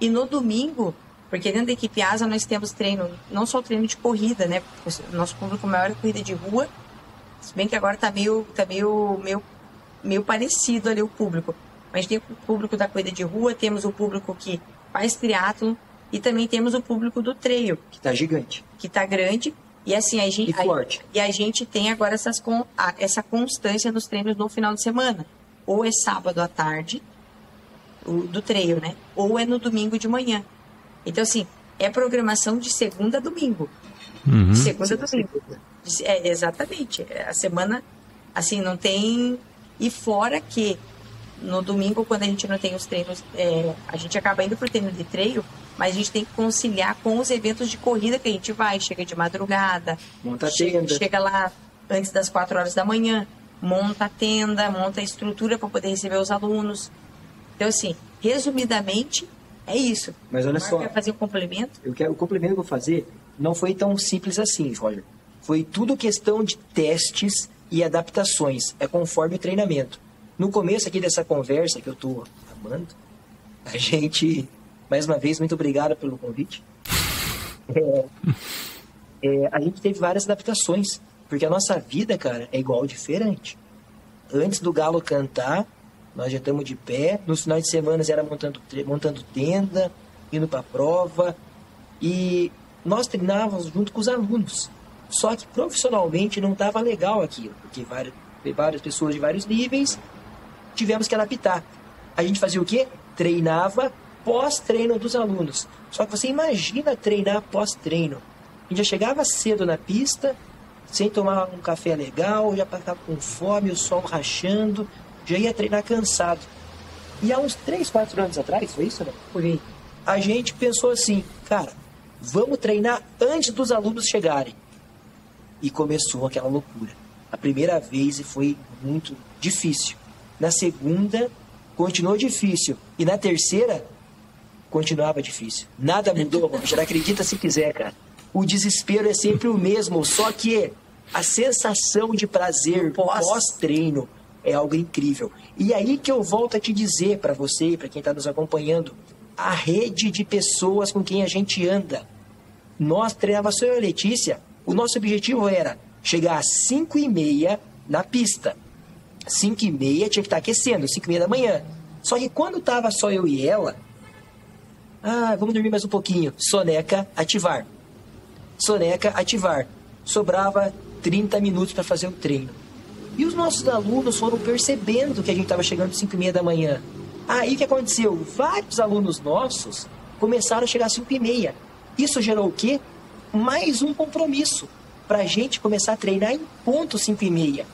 E no domingo, porque dentro da equipe ASA nós temos treino, não só treino de corrida, né? O nosso público maior é corrida de rua. Se bem que agora tá meio, tá meio, meio, meio parecido ali o público. Mas tem o público da corrida de rua, temos o público que faz triatlo e também temos o público do treino. Que tá gigante. Que tá grande. E assim, a gente, e, forte. A, e a gente tem agora essas, a, essa constância nos treinos no final de semana. Ou é sábado à tarde, o, do treino, né? Ou é no domingo de manhã. Então, assim, é programação de segunda a domingo. Uhum. De segunda a domingo. É, exatamente. A semana, assim, não tem. E fora que no domingo, quando a gente não tem os treinos, é, a gente acaba indo pro treino de treino, mas a gente tem que conciliar com os eventos de corrida que a gente vai, chega de madrugada, Monta chega, chega lá antes das 4 horas da manhã. monta a tenda, monta a estrutura para poder receber os alunos. Então, assim, resumidamente, é isso. Mas olha Marco só. quer fazer um complemento? Eu quero, o complemento que eu vou fazer não foi tão simples assim, Roger. Foi tudo questão de testes e adaptações. É conforme o treinamento. No começo aqui dessa conversa que eu tô amando, a gente, mais uma vez, muito obrigado pelo convite. É, é, a gente teve várias adaptações, porque a nossa vida, cara, é igual diferente. Antes do galo cantar, nós já estamos de pé. Nos finais de semana era montando, montando tenda, indo para prova. E nós treinávamos junto com os alunos. Só que profissionalmente não estava legal aquilo, porque várias, várias pessoas de vários níveis tivemos que adaptar. A gente fazia o quê? Treinava pós-treino dos alunos. Só que você imagina treinar pós-treino. A gente já chegava cedo na pista, sem tomar um café legal, já estava com fome, o sol rachando, já ia treinar cansado. E há uns 3, 4 anos atrás, foi isso, né? Por aí. A gente pensou assim, cara, vamos treinar antes dos alunos chegarem. E começou aquela loucura. A primeira vez foi muito difícil. Na segunda, continuou difícil. E na terceira, continuava difícil. Nada mudou, Roger. Acredita se quiser, cara. O desespero é sempre o mesmo, só que a sensação de prazer Pós. pós-treino é algo incrível. E aí que eu volto a te dizer para você e para quem está nos acompanhando, a rede de pessoas com quem a gente anda. Nós treinava só eu e a Letícia, o nosso objetivo era chegar às 5 e meia na pista. 5 e meia tinha que estar aquecendo, 5 e meia da manhã. Só que quando tava só eu e ela, ah, vamos dormir mais um pouquinho. Soneca, ativar. Soneca, ativar. Sobrava 30 minutos para fazer o treino. E os nossos alunos foram percebendo que a gente estava chegando às 5 e meia da manhã. Aí o que aconteceu? Vários alunos nossos começaram a chegar às 5 e meia. Isso gerou o quê? Mais um compromisso para a gente começar a treinar em ponto 5 e meia.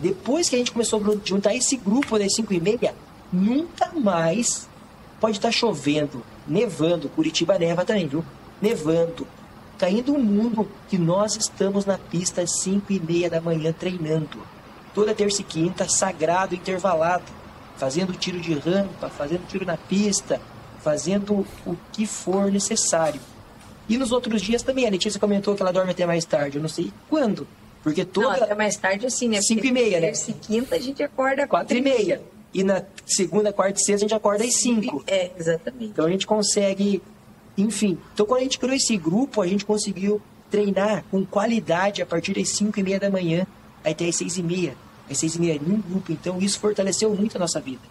Depois que a gente começou a juntar esse grupo das 5 e meia, nunca mais pode estar chovendo, nevando, Curitiba neva também, viu? Nevando, caindo o mundo que nós estamos na pista às 5 e meia da manhã treinando. Toda terça e quinta, sagrado, intervalado, fazendo tiro de rampa, fazendo tiro na pista, fazendo o que for necessário. E nos outros dias também, a Letícia comentou que ela dorme até mais tarde, eu não sei quando, porque Não, toda até mais tarde assim, né? Cinco e meia, né? Terça e quinta a gente acorda quatro e meia. E na segunda, quarta e sexta a gente acorda às cinco. É, exatamente. Então a gente consegue, enfim. Então quando a gente criou esse grupo, a gente conseguiu treinar com qualidade a partir das 5 e meia da manhã até as 6 e meia. Às 6 meia em um grupo. Então isso fortaleceu muito a nossa vida.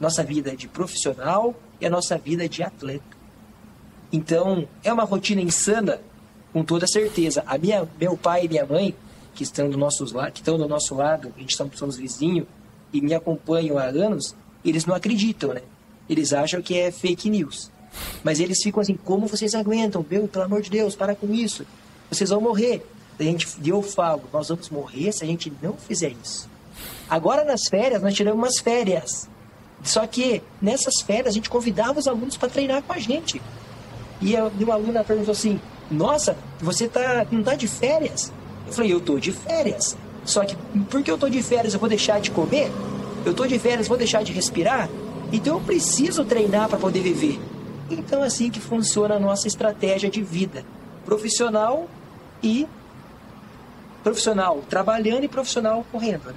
Nossa vida de profissional e a nossa vida de atleta. Então é uma rotina insana, com toda certeza. A minha, meu pai e minha mãe, que estão do nosso, que estão do nosso lado, a gente somos, somos vizinhos e me acompanham há anos, eles não acreditam, né? Eles acham que é fake news. Mas eles ficam assim, como vocês aguentam? Meu, pelo amor de Deus, para com isso. Vocês vão morrer. A gente, eu falo, nós vamos morrer se a gente não fizer isso. Agora nas férias, nós tiramos umas férias. Só que nessas férias a gente convidava os alunos para treinar com a gente. E uma aluna perguntou assim: Nossa, você tá, não tá de férias? Eu falei: Eu tô de férias. Só que porque eu tô de férias eu vou deixar de comer? Eu tô de férias vou deixar de respirar? Então eu preciso treinar para poder viver. Então é assim que funciona a nossa estratégia de vida: profissional e profissional trabalhando e profissional correndo. Né?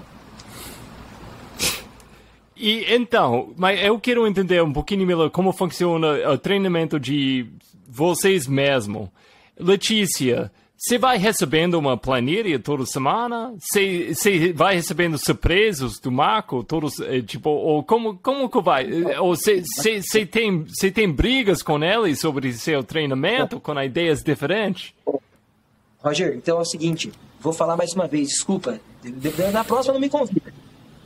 E então, mas eu quero entender um pouquinho melhor como funciona o treinamento de vocês mesmo. Letícia, você vai recebendo uma planilha toda semana? Você, você vai recebendo surpresas do Marco? Todos, eh, tipo, ou como, como que vai? Eh, Ou você, você, você, tem, você tem brigas com ele sobre seu treinamento, com ideias diferentes? Roger, então é o seguinte, vou falar mais uma vez, desculpa, de- de- na próxima não me convida.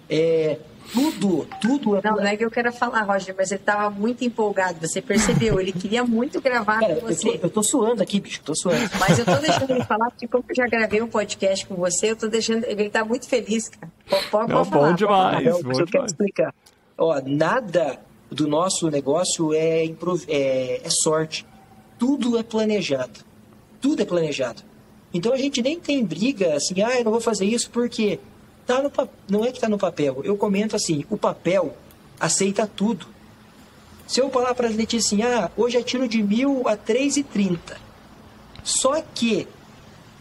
É, tudo, tudo é Não, não é que eu quero falar, Roger, mas ele estava muito empolgado, você percebeu? Ele queria muito gravar Cara, com eu tô, você. eu tô suando aqui, bicho, tô suando. Mas eu tô deixando ele falar, porque como eu já gravei um podcast com você, eu tô deixando. Ele tá muito feliz, cara. Pode, pode Não, falar. bom pode demais. falar. Não, bom mas eu quero explicar. Ó, nada do nosso negócio é, improv- é, é sorte. Tudo é planejado. Tudo é planejado. Então a gente nem tem briga assim, ah, eu não vou fazer isso porque Tá no, não é que tá no papel. Eu comento assim, o papel aceita tudo. Se eu falar para a Letícia assim, ah, hoje é tiro de mil a 3,30. Só que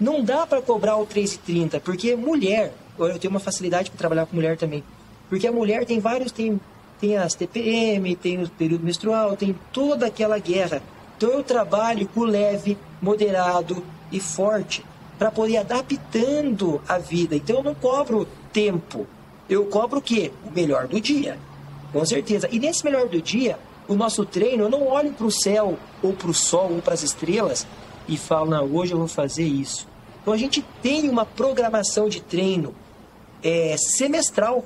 não dá para cobrar o 3,30, porque mulher, eu tenho uma facilidade para trabalhar com mulher também. Porque a mulher tem vários, tem, tem as TPM, tem o período menstrual, tem toda aquela guerra. Então eu trabalho com leve, moderado e forte para poder adaptando a vida. Então eu não cobro tempo, eu cobro o quê? O melhor do dia. Com certeza. E nesse melhor do dia, o nosso treino, eu não olho para o céu, ou para o sol, ou para as estrelas e falo, não, hoje eu vou fazer isso. Então a gente tem uma programação de treino é, semestral.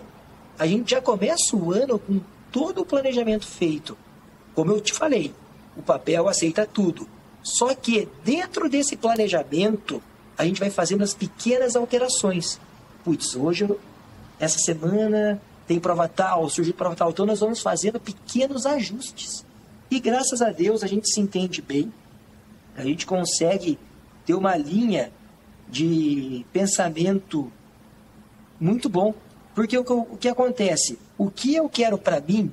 A gente já começa o ano com todo o planejamento feito. Como eu te falei, o papel aceita tudo. Só que dentro desse planejamento, a gente vai fazendo as pequenas alterações. Putz, hoje, essa semana, tem prova tal, surgiu prova tal. Então nós vamos fazendo pequenos ajustes. E graças a Deus a gente se entende bem, a gente consegue ter uma linha de pensamento muito bom. Porque o, o que acontece? O que eu quero para mim,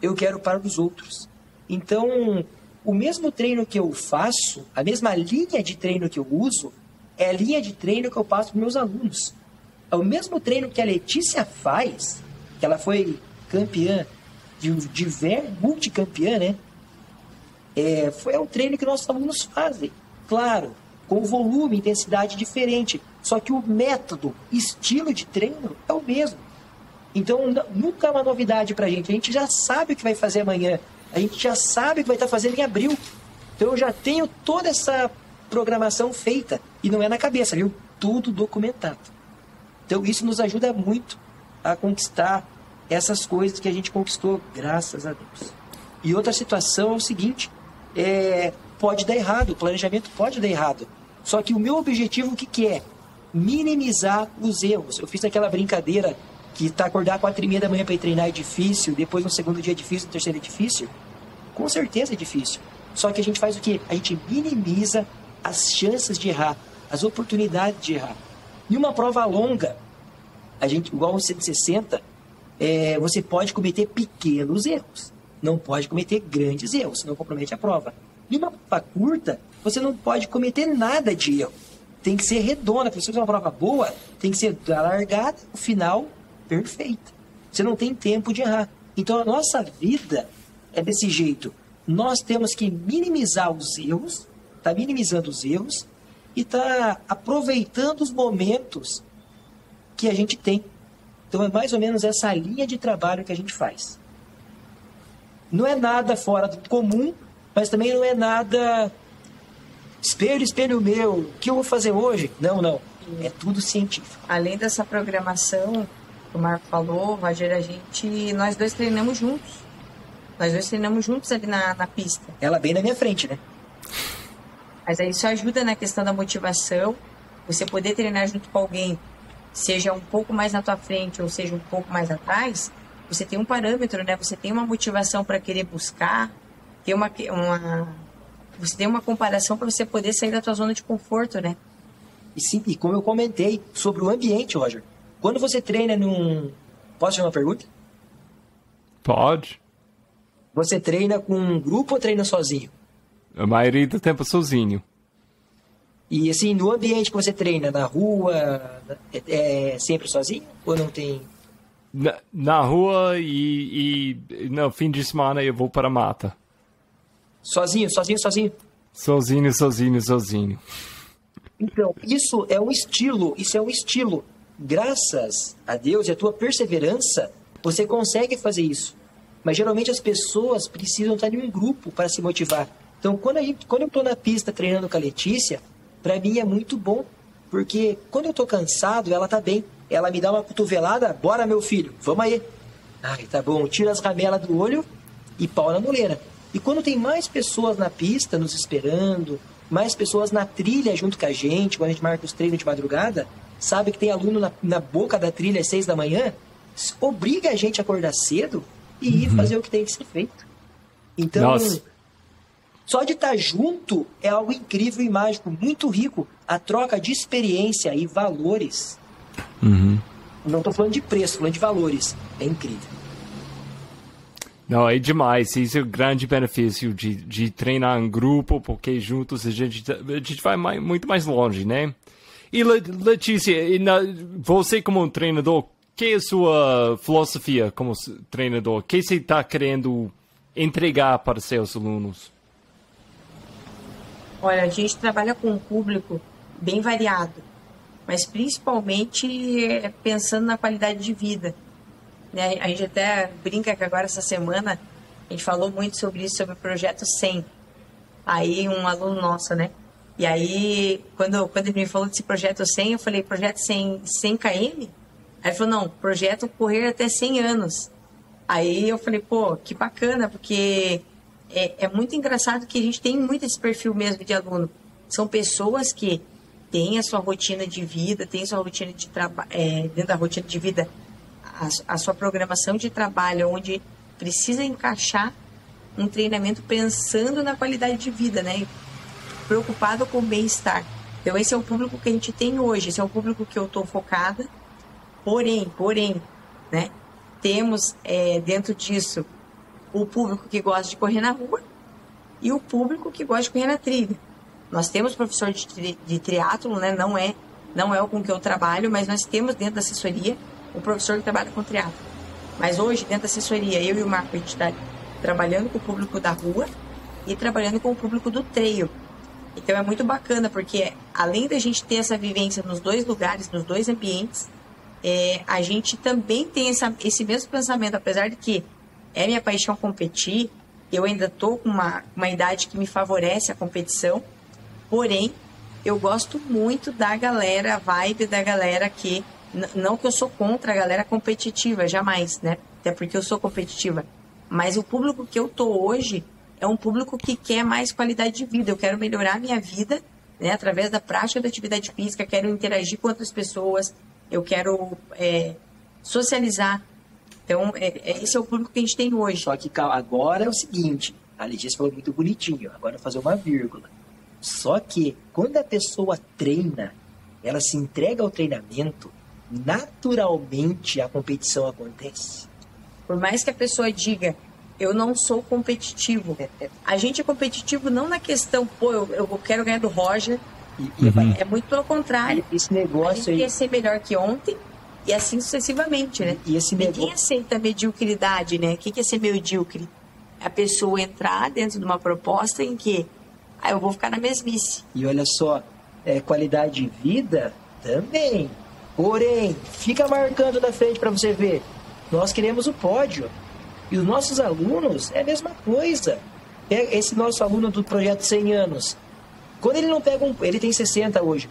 eu quero para os outros. Então, o mesmo treino que eu faço, a mesma linha de treino que eu uso, é a linha de treino que eu passo para meus alunos. É o mesmo treino que a Letícia faz, que ela foi campeã de, de multicampeã, né? É, foi um treino que nossos alunos fazem. Claro, com volume, intensidade diferente. Só que o método, estilo de treino é o mesmo. Então, nunca é uma novidade para a gente. A gente já sabe o que vai fazer amanhã. A gente já sabe o que vai estar tá fazendo em abril. Então, eu já tenho toda essa programação feita. E não é na cabeça, viu? Tudo documentado. Então, isso nos ajuda muito a conquistar essas coisas que a gente conquistou, graças a Deus. E outra situação é o seguinte: é, pode dar errado, o planejamento pode dar errado. Só que o meu objetivo, o que, que é? Minimizar os erros. Eu fiz aquela brincadeira que tá acordar quatro e meia da manhã para treinar é difícil, depois no segundo dia é difícil, no terceiro é difícil. Com certeza é difícil. Só que a gente faz o quê? A gente minimiza as chances de errar, as oportunidades de errar. E uma prova longa, a gente, igual o 160, é, você pode cometer pequenos erros. Não pode cometer grandes erros, senão compromete a prova. E uma prova curta, você não pode cometer nada de erro. Tem que ser redonda. Para você fazer uma prova boa, tem que ser da largada, o final, perfeita. Você não tem tempo de errar. Então a nossa vida é desse jeito. Nós temos que minimizar os erros, tá minimizando os erros e tá aproveitando os momentos que a gente tem. Então é mais ou menos essa linha de trabalho que a gente faz. Não é nada fora do comum, mas também não é nada espelho, espelho meu, o que eu vou fazer hoje? Não, não. É tudo científico. Além dessa programação, o Marco falou, Roger, a gente, nós dois treinamos juntos. Nós dois treinamos juntos ali na, na pista. Ela bem na minha frente, né? Mas aí isso ajuda na questão da motivação, você poder treinar junto com alguém seja um pouco mais na tua frente ou seja um pouco mais atrás, você tem um parâmetro, né? Você tem uma motivação para querer buscar, tem uma, uma você tem uma comparação para você poder sair da tua zona de conforto, né? E sim, e como eu comentei sobre o ambiente, Roger. Quando você treina num, posso fazer uma pergunta? Pode. Você treina com um grupo ou treina sozinho? A maioria do tempo sozinho. E assim, no ambiente que você treina, na rua, é, é sempre sozinho? Ou não tem. Na, na rua e, e, no fim de semana eu vou para a mata. Sozinho, sozinho, sozinho? Sozinho, sozinho, sozinho. Então, isso é um estilo, isso é um estilo. Graças a Deus e a tua perseverança, você consegue fazer isso. Mas geralmente as pessoas precisam estar em um grupo para se motivar. Então, quando, a gente, quando eu estou na pista treinando com a Letícia, para mim é muito bom, porque quando eu tô cansado, ela tá bem. Ela me dá uma cotovelada, bora meu filho, vamos aí. Ai, tá bom, tira as ramelas do olho e pau na moleira. E quando tem mais pessoas na pista nos esperando, mais pessoas na trilha junto com a gente, quando a gente marca os treinos de madrugada, sabe que tem aluno na, na boca da trilha às seis da manhã, obriga a gente a acordar cedo e ir uhum. fazer o que tem que ser feito. Então, Nossa. Só de estar junto é algo incrível e mágico, muito rico. A troca de experiência e valores. Uhum. Não estou falando de preço, falando de valores. É incrível. Não, é demais. Isso é o grande benefício de, de treinar em grupo, porque juntos a gente, a gente vai mais, muito mais longe, né? E Letícia, você como treinador, que é a sua filosofia como treinador? O que você está querendo entregar para seus alunos? Olha, a gente trabalha com um público bem variado, mas principalmente é, pensando na qualidade de vida. Né? A gente até brinca que agora essa semana a gente falou muito sobre isso, sobre o projeto 100. Aí um aluno nosso, né? E aí, quando, quando ele me falou desse projeto 100, eu falei, projeto 100, 100 km? Aí ele falou, não, projeto correr até 100 anos. Aí eu falei, pô, que bacana, porque é, é muito engraçado que a gente tem muito esse perfil mesmo de aluno. São pessoas que têm a sua rotina de vida, têm a sua rotina de trabalho, é, dentro da rotina de vida a, a sua programação de trabalho, onde precisa encaixar um treinamento pensando na qualidade de vida, né? Preocupado com o bem-estar. Então, esse é o público que a gente tem hoje, esse é o público que eu estou focada. Porém, porém, né? Temos é, dentro disso o público que gosta de correr na rua e o público que gosta de correr na trilha. Nós temos professor de, tri, de triatlo, né? Não é, não é o com que eu trabalho, mas nós temos dentro da assessoria o professor que trabalha com triatlo. Mas hoje, dentro da assessoria, eu e o Marco, a gente está trabalhando com o público da rua e trabalhando com o público do trail. Então é muito bacana, porque além da gente ter essa vivência nos dois lugares, nos dois ambientes, é, a gente também tem essa, esse mesmo pensamento, apesar de que é minha paixão competir, eu ainda estou com uma, uma idade que me favorece a competição, porém, eu gosto muito da galera, a vibe da galera que não que eu sou contra a galera competitiva, jamais, né? Até porque eu sou competitiva. Mas o público que eu tô hoje é um público que quer mais qualidade de vida. Eu quero melhorar a minha vida, né? Através da prática da atividade física, quero interagir com outras pessoas, eu quero é, socializar. Então, é, é, esse é o público que a gente tem hoje. Só que agora é o seguinte, a Letícia falou muito bonitinho, agora eu vou fazer uma vírgula. Só que quando a pessoa treina, ela se entrega ao treinamento, naturalmente a competição acontece. Por mais que a pessoa diga, eu não sou competitivo. A gente é competitivo não na questão, pô, eu, eu quero ganhar do Roger. Uhum. É muito pelo contrário. Esse negócio a gente aí... quer ser melhor que ontem e assim sucessivamente, né? E esse Ninguém negócio... aceita mediocridade, né? O que é ser medíocre? A pessoa entrar dentro de uma proposta em que ah, eu vou ficar na mesmice. E olha só, é, qualidade de vida também. Porém, fica marcando na frente para você ver. Nós queremos o pódio. E os nossos alunos é a mesma coisa. Esse nosso aluno do projeto 100 anos. Quando ele não pega um. Ele tem 60 hoje.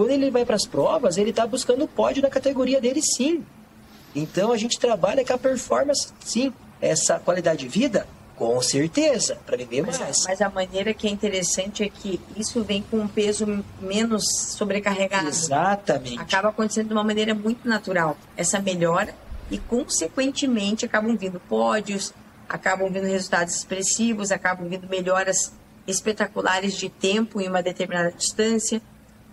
Quando ele vai para as provas, ele está buscando o pódio na categoria dele, sim. Então a gente trabalha com a performance, sim. Essa qualidade de vida com certeza, para viver mais. Mas, mas, a maneira que é interessante é que isso vem com um peso menos sobrecarregado. Exatamente. Acaba acontecendo de uma maneira muito natural. Essa melhora e, consequentemente, acabam vindo pódios, acabam vindo resultados expressivos, acabam vindo melhoras espetaculares de tempo em uma determinada distância.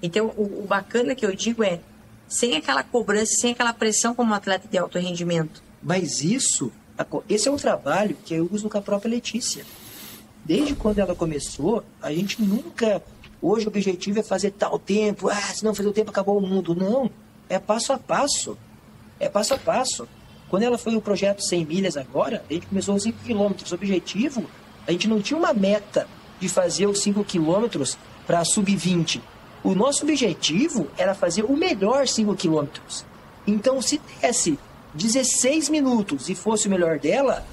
Então, o, o bacana que eu digo é, sem aquela cobrança, sem aquela pressão como atleta de alto rendimento. Mas isso esse é um trabalho que eu uso com a própria Letícia. Desde quando ela começou, a gente nunca. Hoje o objetivo é fazer tal tempo, ah, se não fazer o tempo acabou o mundo. Não. É passo a passo. É passo a passo. Quando ela foi o projeto 100 milhas agora, a gente começou os 5 quilômetros. O objetivo, a gente não tinha uma meta de fazer os 5 quilômetros para sub-20. O nosso objetivo era fazer o melhor 5 quilômetros. Então, se desse 16 minutos e fosse o melhor dela,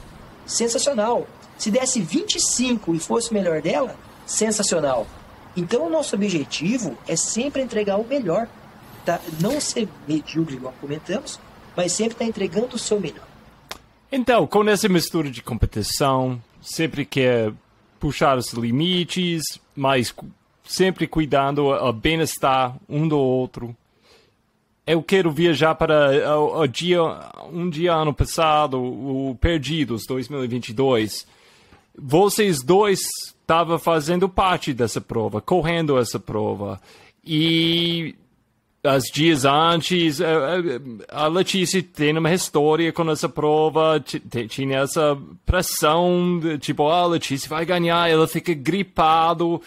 sensacional. Se desse 25 e fosse o melhor dela, sensacional. Então, o nosso objetivo é sempre entregar o melhor. Tá? Não ser medíocre, igual comentamos, mas sempre estar tá entregando o seu melhor. Então, com essa mistura de competição, sempre quer puxar os limites, mas sempre cuidando o bem-estar um do outro eu quero viajar para o, o, dia, um dia ano passado, o Perdidos 2022. Vocês dois estavam fazendo parte dessa prova, correndo essa prova. E as dias antes, eh, eh, a Letícia tem uma história com essa prova, tinha essa pressão, tipo, ah, a Letícia vai ganhar, ela fica gripado.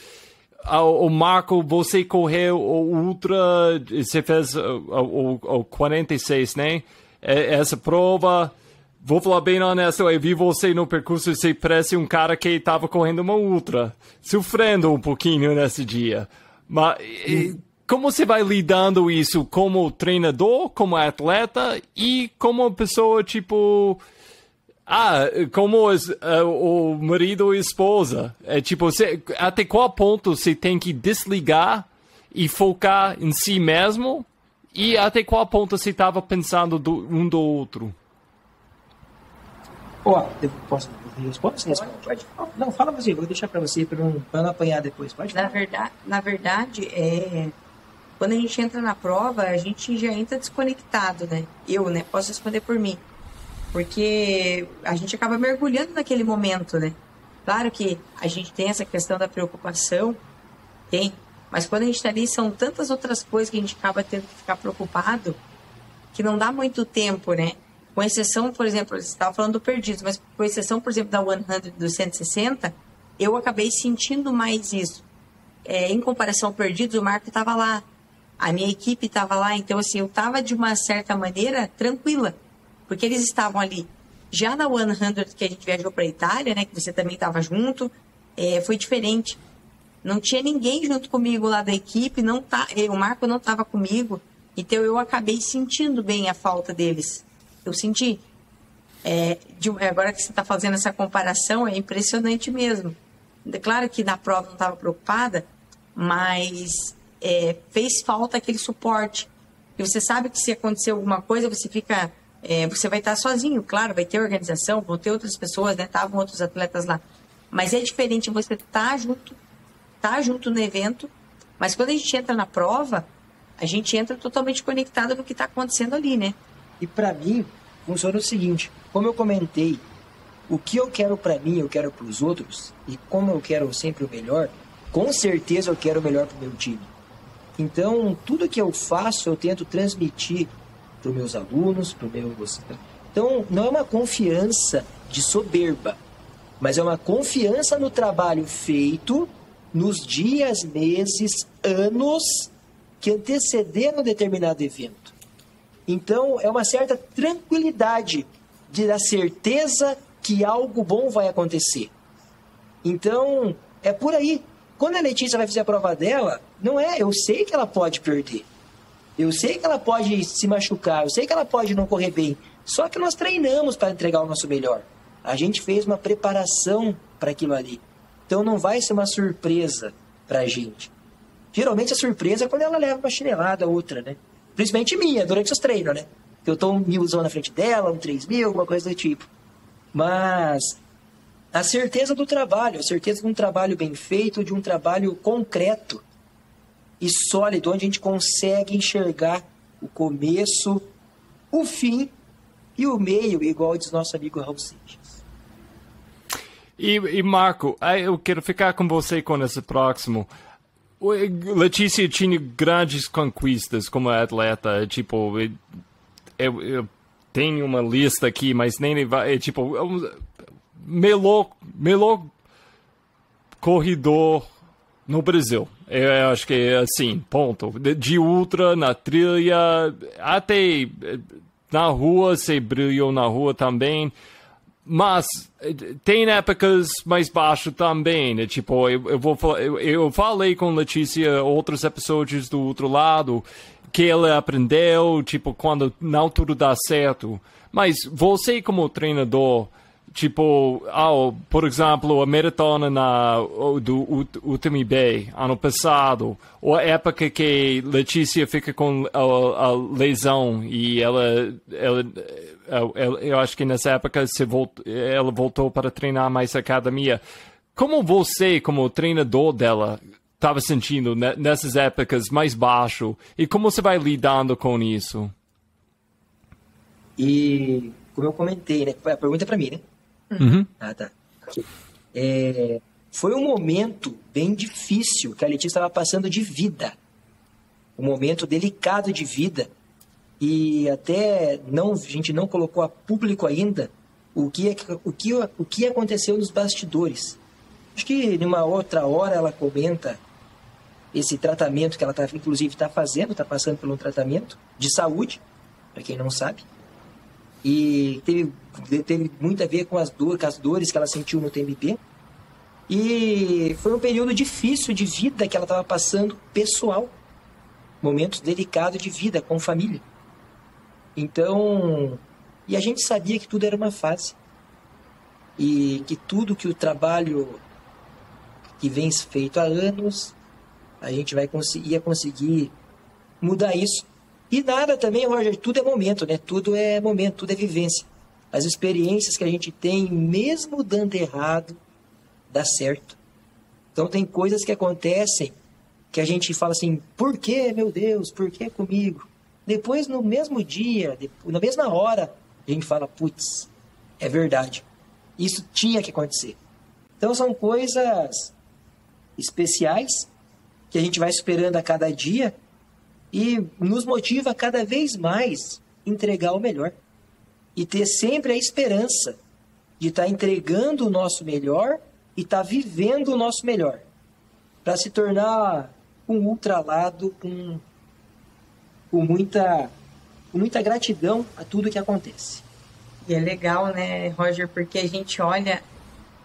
O Marco, você correu o Ultra, você fez o, o, o 46, né? Essa prova, vou falar bem honesto, eu vi você no percurso, você parece um cara que estava correndo uma Ultra, sofrendo um pouquinho nesse dia. Mas como você vai lidando isso como treinador, como atleta e como pessoa tipo ah, como as, uh, o marido e esposa. É tipo, você, até qual ponto você tem que desligar e focar em si mesmo? E até qual ponto você estava pensando do, um do outro? Ó, oh, posso responder? Sim, pode. Não, fala você, vou deixar para você para não, não apanhar depois. Pode na verdade, na verdade, é quando a gente entra na prova, a gente já entra desconectado, né? Eu, né? Posso responder por mim. Porque a gente acaba mergulhando naquele momento, né? Claro que a gente tem essa questão da preocupação, tem, mas quando a gente está ali, são tantas outras coisas que a gente acaba tendo que ficar preocupado que não dá muito tempo, né? Com exceção, por exemplo, você estava falando do perdido, mas com exceção, por exemplo, da 100 do 160, eu acabei sentindo mais isso. É, em comparação ao perdidos, o Marco estava lá, a minha equipe estava lá, então assim, eu estava de uma certa maneira tranquila, porque eles estavam ali. Já na 100 que a gente viajou para a Itália, né, que você também estava junto, é, foi diferente. Não tinha ninguém junto comigo lá da equipe, não tá, o Marco não estava comigo, então eu acabei sentindo bem a falta deles. Eu senti. É, de, agora que você está fazendo essa comparação, é impressionante mesmo. Claro que na prova não estava preocupada, mas é, fez falta aquele suporte. E você sabe que se acontecer alguma coisa, você fica. É, você vai estar sozinho, claro, vai ter organização, vão ter outras pessoas, né? Estavam outros atletas lá. Mas é diferente você estar tá junto, tá junto no evento, mas quando a gente entra na prova, a gente entra totalmente conectado no que está acontecendo ali, né? E para mim, funciona o seguinte: como eu comentei, o que eu quero para mim, eu quero para os outros, e como eu quero sempre o melhor, com certeza eu quero o melhor para o meu time. Então, tudo que eu faço, eu tento transmitir para os meus alunos, para o meu. Então, não é uma confiança de soberba, mas é uma confiança no trabalho feito nos dias, meses, anos que antecederam determinado evento. Então, é uma certa tranquilidade de dar certeza que algo bom vai acontecer. Então, é por aí. Quando a Letícia vai fazer a prova dela, não é, eu sei que ela pode perder. Eu sei que ela pode se machucar, eu sei que ela pode não correr bem. Só que nós treinamos para entregar o nosso melhor. A gente fez uma preparação para aquilo ali. Então não vai ser uma surpresa para a gente. Geralmente a surpresa é quando ela leva uma chinelada outra, né? Principalmente minha, durante os treinos, né? Eu tô um milzão na frente dela, um 3 mil, alguma coisa do tipo. Mas a certeza do trabalho, a certeza de um trabalho bem feito, de um trabalho concreto e sólido, onde a gente consegue enxergar o começo, o fim e o meio, igual diz nosso amigo Raul Seixas. E, e Marco, eu quero ficar com você com esse próximo. Letícia tinha grandes conquistas como atleta, tipo, eu, eu tenho uma lista aqui, mas nem vai, é, tipo, melhor, melhor corredor no Brasil. Eu acho que assim, ponto. De, de ultra, na trilha, até na rua, você brilhou na rua também. Mas tem épocas mais baixas também, né? Tipo, eu, eu vou eu, eu, falei com Letícia outros episódios do outro lado que ela aprendeu, tipo, quando não tudo dá certo. Mas você como treinador, Tipo, oh, por exemplo, a maratona na, do UTMB ano passado, ou a época que Letícia fica com a, a lesão e ela, ela, ela, eu acho que nessa época se volt, ela voltou para treinar mais academia. Como você, como treinador dela, estava sentindo nessas épocas mais baixo e como você vai lidando com isso? E como eu comentei, né? A pergunta é para mim, né? Uhum. Ah, tá. É, foi um momento bem difícil que a Letícia estava passando de vida. um momento delicado de vida e até não a gente não colocou a público ainda o que, o que, o que aconteceu nos bastidores. Acho que numa outra hora ela comenta esse tratamento que ela tá, inclusive está fazendo, está passando por um tratamento de saúde, para quem não sabe. E teve, teve muito a ver com as, dor, com as dores que ela sentiu no TMP. E foi um período difícil de vida que ela estava passando pessoal. Momentos delicados de vida com família. Então, e a gente sabia que tudo era uma fase. E que tudo que o trabalho que vem feito há anos, a gente vai conseguir, ia conseguir mudar isso. E nada também, Roger, tudo é momento, né? Tudo é momento, tudo é vivência. As experiências que a gente tem, mesmo dando errado, dá certo. Então tem coisas que acontecem que a gente fala assim, por que, meu Deus, por que comigo? Depois, no mesmo dia, na mesma hora, a gente fala, putz, é verdade. Isso tinha que acontecer. Então são coisas especiais que a gente vai esperando a cada dia e nos motiva cada vez mais entregar o melhor e ter sempre a esperança de estar tá entregando o nosso melhor e estar tá vivendo o nosso melhor para se tornar um ultralado com com muita, com muita gratidão a tudo que acontece. E é legal, né, Roger, porque a gente olha,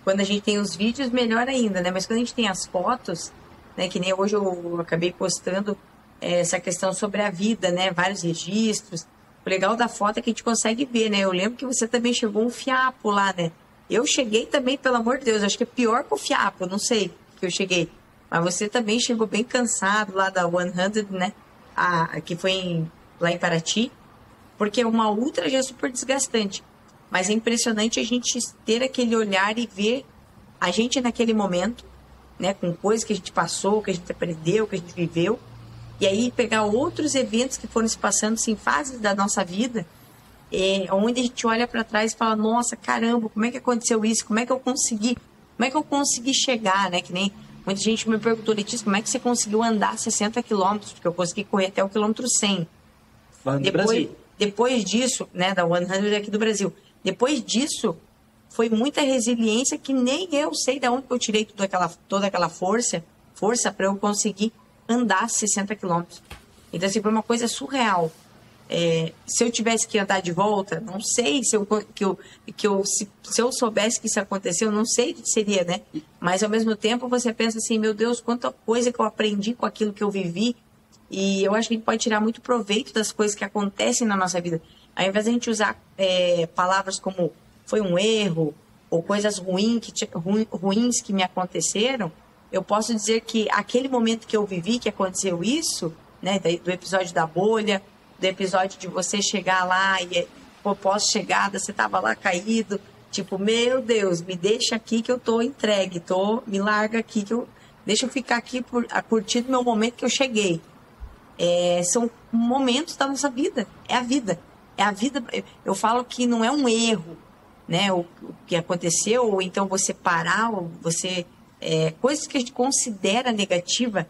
quando a gente tem os vídeos, melhor ainda, né? Mas quando a gente tem as fotos, né, que nem hoje eu acabei postando essa questão sobre a vida, né? Vários registros. O legal da foto é que a gente consegue ver, né? Eu lembro que você também chegou um fiapo lá, né? Eu cheguei também, pelo amor de Deus, acho que é pior que o fiapo, não sei que eu cheguei. Mas você também chegou bem cansado lá da 100, né? a, que foi em, lá em Paraty, porque uma ultra já é super desgastante. Mas é impressionante a gente ter aquele olhar e ver a gente naquele momento, né, com coisas que a gente passou, que a gente aprendeu, que a gente viveu, e aí pegar outros eventos que foram se passando em fases da nossa vida, é, onde a gente olha para trás e fala, nossa, caramba, como é que aconteceu isso? Como é que eu consegui? Como é que eu consegui chegar, né? Que nem Muita gente me perguntou, Letícia, como é que você conseguiu andar 60 quilômetros? Porque eu consegui correr até o quilômetro 100. Falando depois, do Brasil. depois disso, né, da 100 aqui do Brasil. Depois disso, foi muita resiliência que nem eu sei de onde eu tirei toda aquela, toda aquela força, força para eu conseguir andar 60 quilômetros. Então, assim, foi uma coisa surreal. É, se eu tivesse que andar de volta, não sei se eu, que eu, que eu se, se, eu soubesse que isso aconteceu, não sei o que seria, né? Mas ao mesmo tempo você pensa assim, meu Deus, quanta coisa que eu aprendi com aquilo que eu vivi. E eu acho que a gente pode tirar muito proveito das coisas que acontecem na nossa vida. Ao invés de a gente usar é, palavras como foi um erro ou coisas ruim que, ruins que me aconteceram, eu posso dizer que aquele momento que eu vivi, que aconteceu isso, né, do episódio da bolha, do episódio de você chegar lá e pô, pós-chegada, você tava lá caído, tipo, meu Deus, me deixa aqui que eu tô entregue, tô, me larga aqui que eu deixa eu ficar aqui por, a curtir meu momento que eu cheguei. É, são momentos da nossa vida, é a vida. É a vida, eu falo que não é um erro, né, o, o que aconteceu, ou então você parar, ou você é, coisas que a gente considera negativa,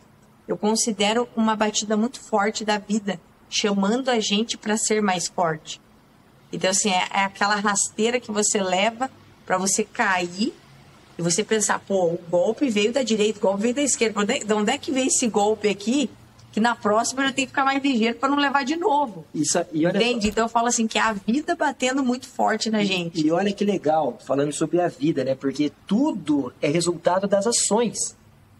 eu considero uma batida muito forte da vida chamando a gente para ser mais forte. Então, assim, é, é aquela rasteira que você leva para você cair e você pensar, pô, o golpe veio da direita, o golpe veio da esquerda. De onde é que veio esse golpe aqui? Que na próxima eu tenho que ficar mais ligeiro para não levar de novo. Isso, e olha Entende? Só. Então eu falo assim, que é a vida batendo muito forte na gente. E olha que legal, falando sobre a vida, né? Porque tudo é resultado das ações.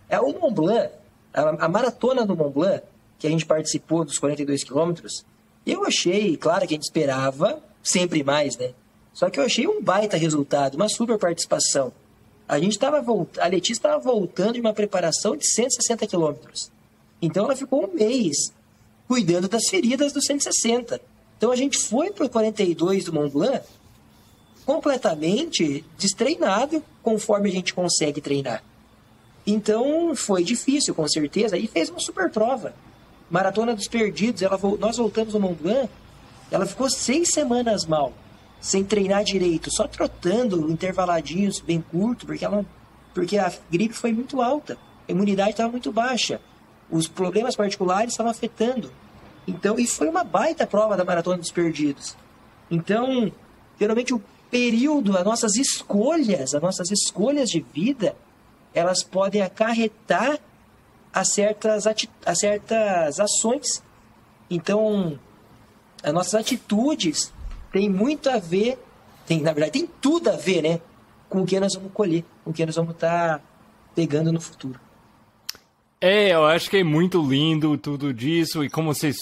É o Mont Blanc, a, a maratona do Mont Blanc, que a gente participou dos 42 quilômetros, eu achei, claro que a gente esperava sempre mais, né? Só que eu achei um baita resultado, uma super participação. A gente estava a Letícia estava voltando de uma preparação de 160 quilômetros. Então ela ficou um mês cuidando das feridas dos 160. Então a gente foi para o 42 do Mont Blanc completamente destreinado conforme a gente consegue treinar. Então foi difícil, com certeza, e fez uma super prova. Maratona dos Perdidos, ela, nós voltamos ao Mont Blanc, ela ficou seis semanas mal, sem treinar direito, só trotando intervaladinhos bem curto, porque, ela, porque a gripe foi muito alta, a imunidade estava muito baixa. Os problemas particulares estavam afetando. Então, e foi uma baita prova da Maratona dos Perdidos. Então, geralmente o período, as nossas escolhas, as nossas escolhas de vida, elas podem acarretar a certas, a certas ações. Então, as nossas atitudes têm muito a ver, tem, na verdade, tem tudo a ver, né? Com o que nós vamos colher, com o que nós vamos estar tá pegando no futuro. É, eu acho que é muito lindo tudo disso e como vocês.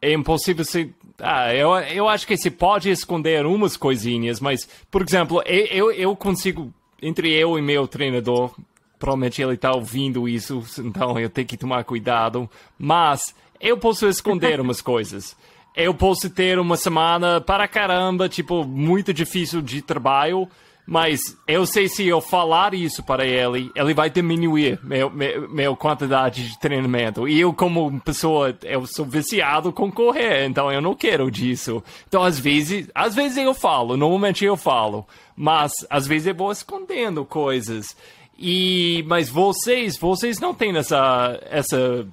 É impossível se. Ah, eu, eu acho que se pode esconder umas coisinhas, mas, por exemplo, eu, eu consigo, entre eu e meu treinador, provavelmente ele está ouvindo isso, então eu tenho que tomar cuidado, mas eu posso esconder umas coisas. Eu posso ter uma semana para caramba, tipo, muito difícil de trabalho, mas eu sei se eu falar isso para ele, ele vai diminuir meu, meu, meu quantidade de treinamento. E eu, como pessoa, eu sou viciado com correr, então eu não quero disso. Então, às vezes, às vezes eu falo, normalmente eu falo, mas às vezes eu vou escondendo coisas. E, mas vocês, vocês não têm essa, essa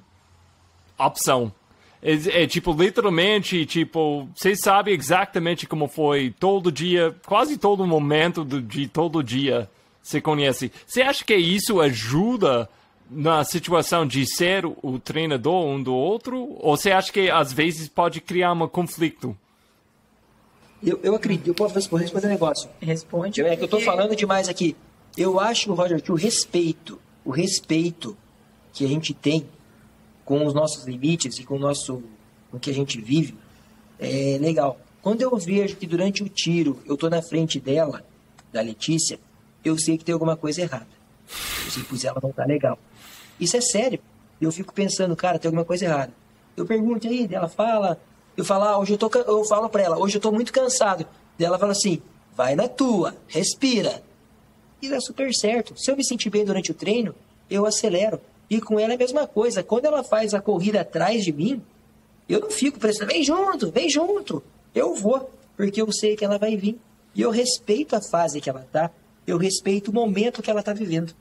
opção. É, é, tipo, literalmente, tipo, vocês sabem exatamente como foi todo dia, quase todo momento do, de todo dia você conhece. Você acha que isso ajuda na situação de ser o treinador um do outro? Ou você acha que às vezes pode criar um conflito? Eu, eu acredito, eu posso responder um negócio. Responde. É que eu estou falando demais aqui. Eu acho, Roger, que o respeito, o respeito que a gente tem com os nossos limites e com o nosso com o que a gente vive é legal. Quando eu vejo que durante o tiro eu tô na frente dela, da Letícia, eu sei que tem alguma coisa errada. Eu sei que ela não tá legal. Isso é sério. Eu fico pensando, cara, tem alguma coisa errada. Eu pergunto aí, ela fala, eu falo, ah, hoje eu tô, eu falo para ela, hoje eu tô muito cansado. Ela fala assim, vai na tua, respira. E dá super certo. Se eu me sentir bem durante o treino, eu acelero. E com ela é a mesma coisa. Quando ela faz a corrida atrás de mim, eu não fico pressionando, vem junto, vem junto. Eu vou, porque eu sei que ela vai vir. E eu respeito a fase que ela tá, eu respeito o momento que ela tá vivendo.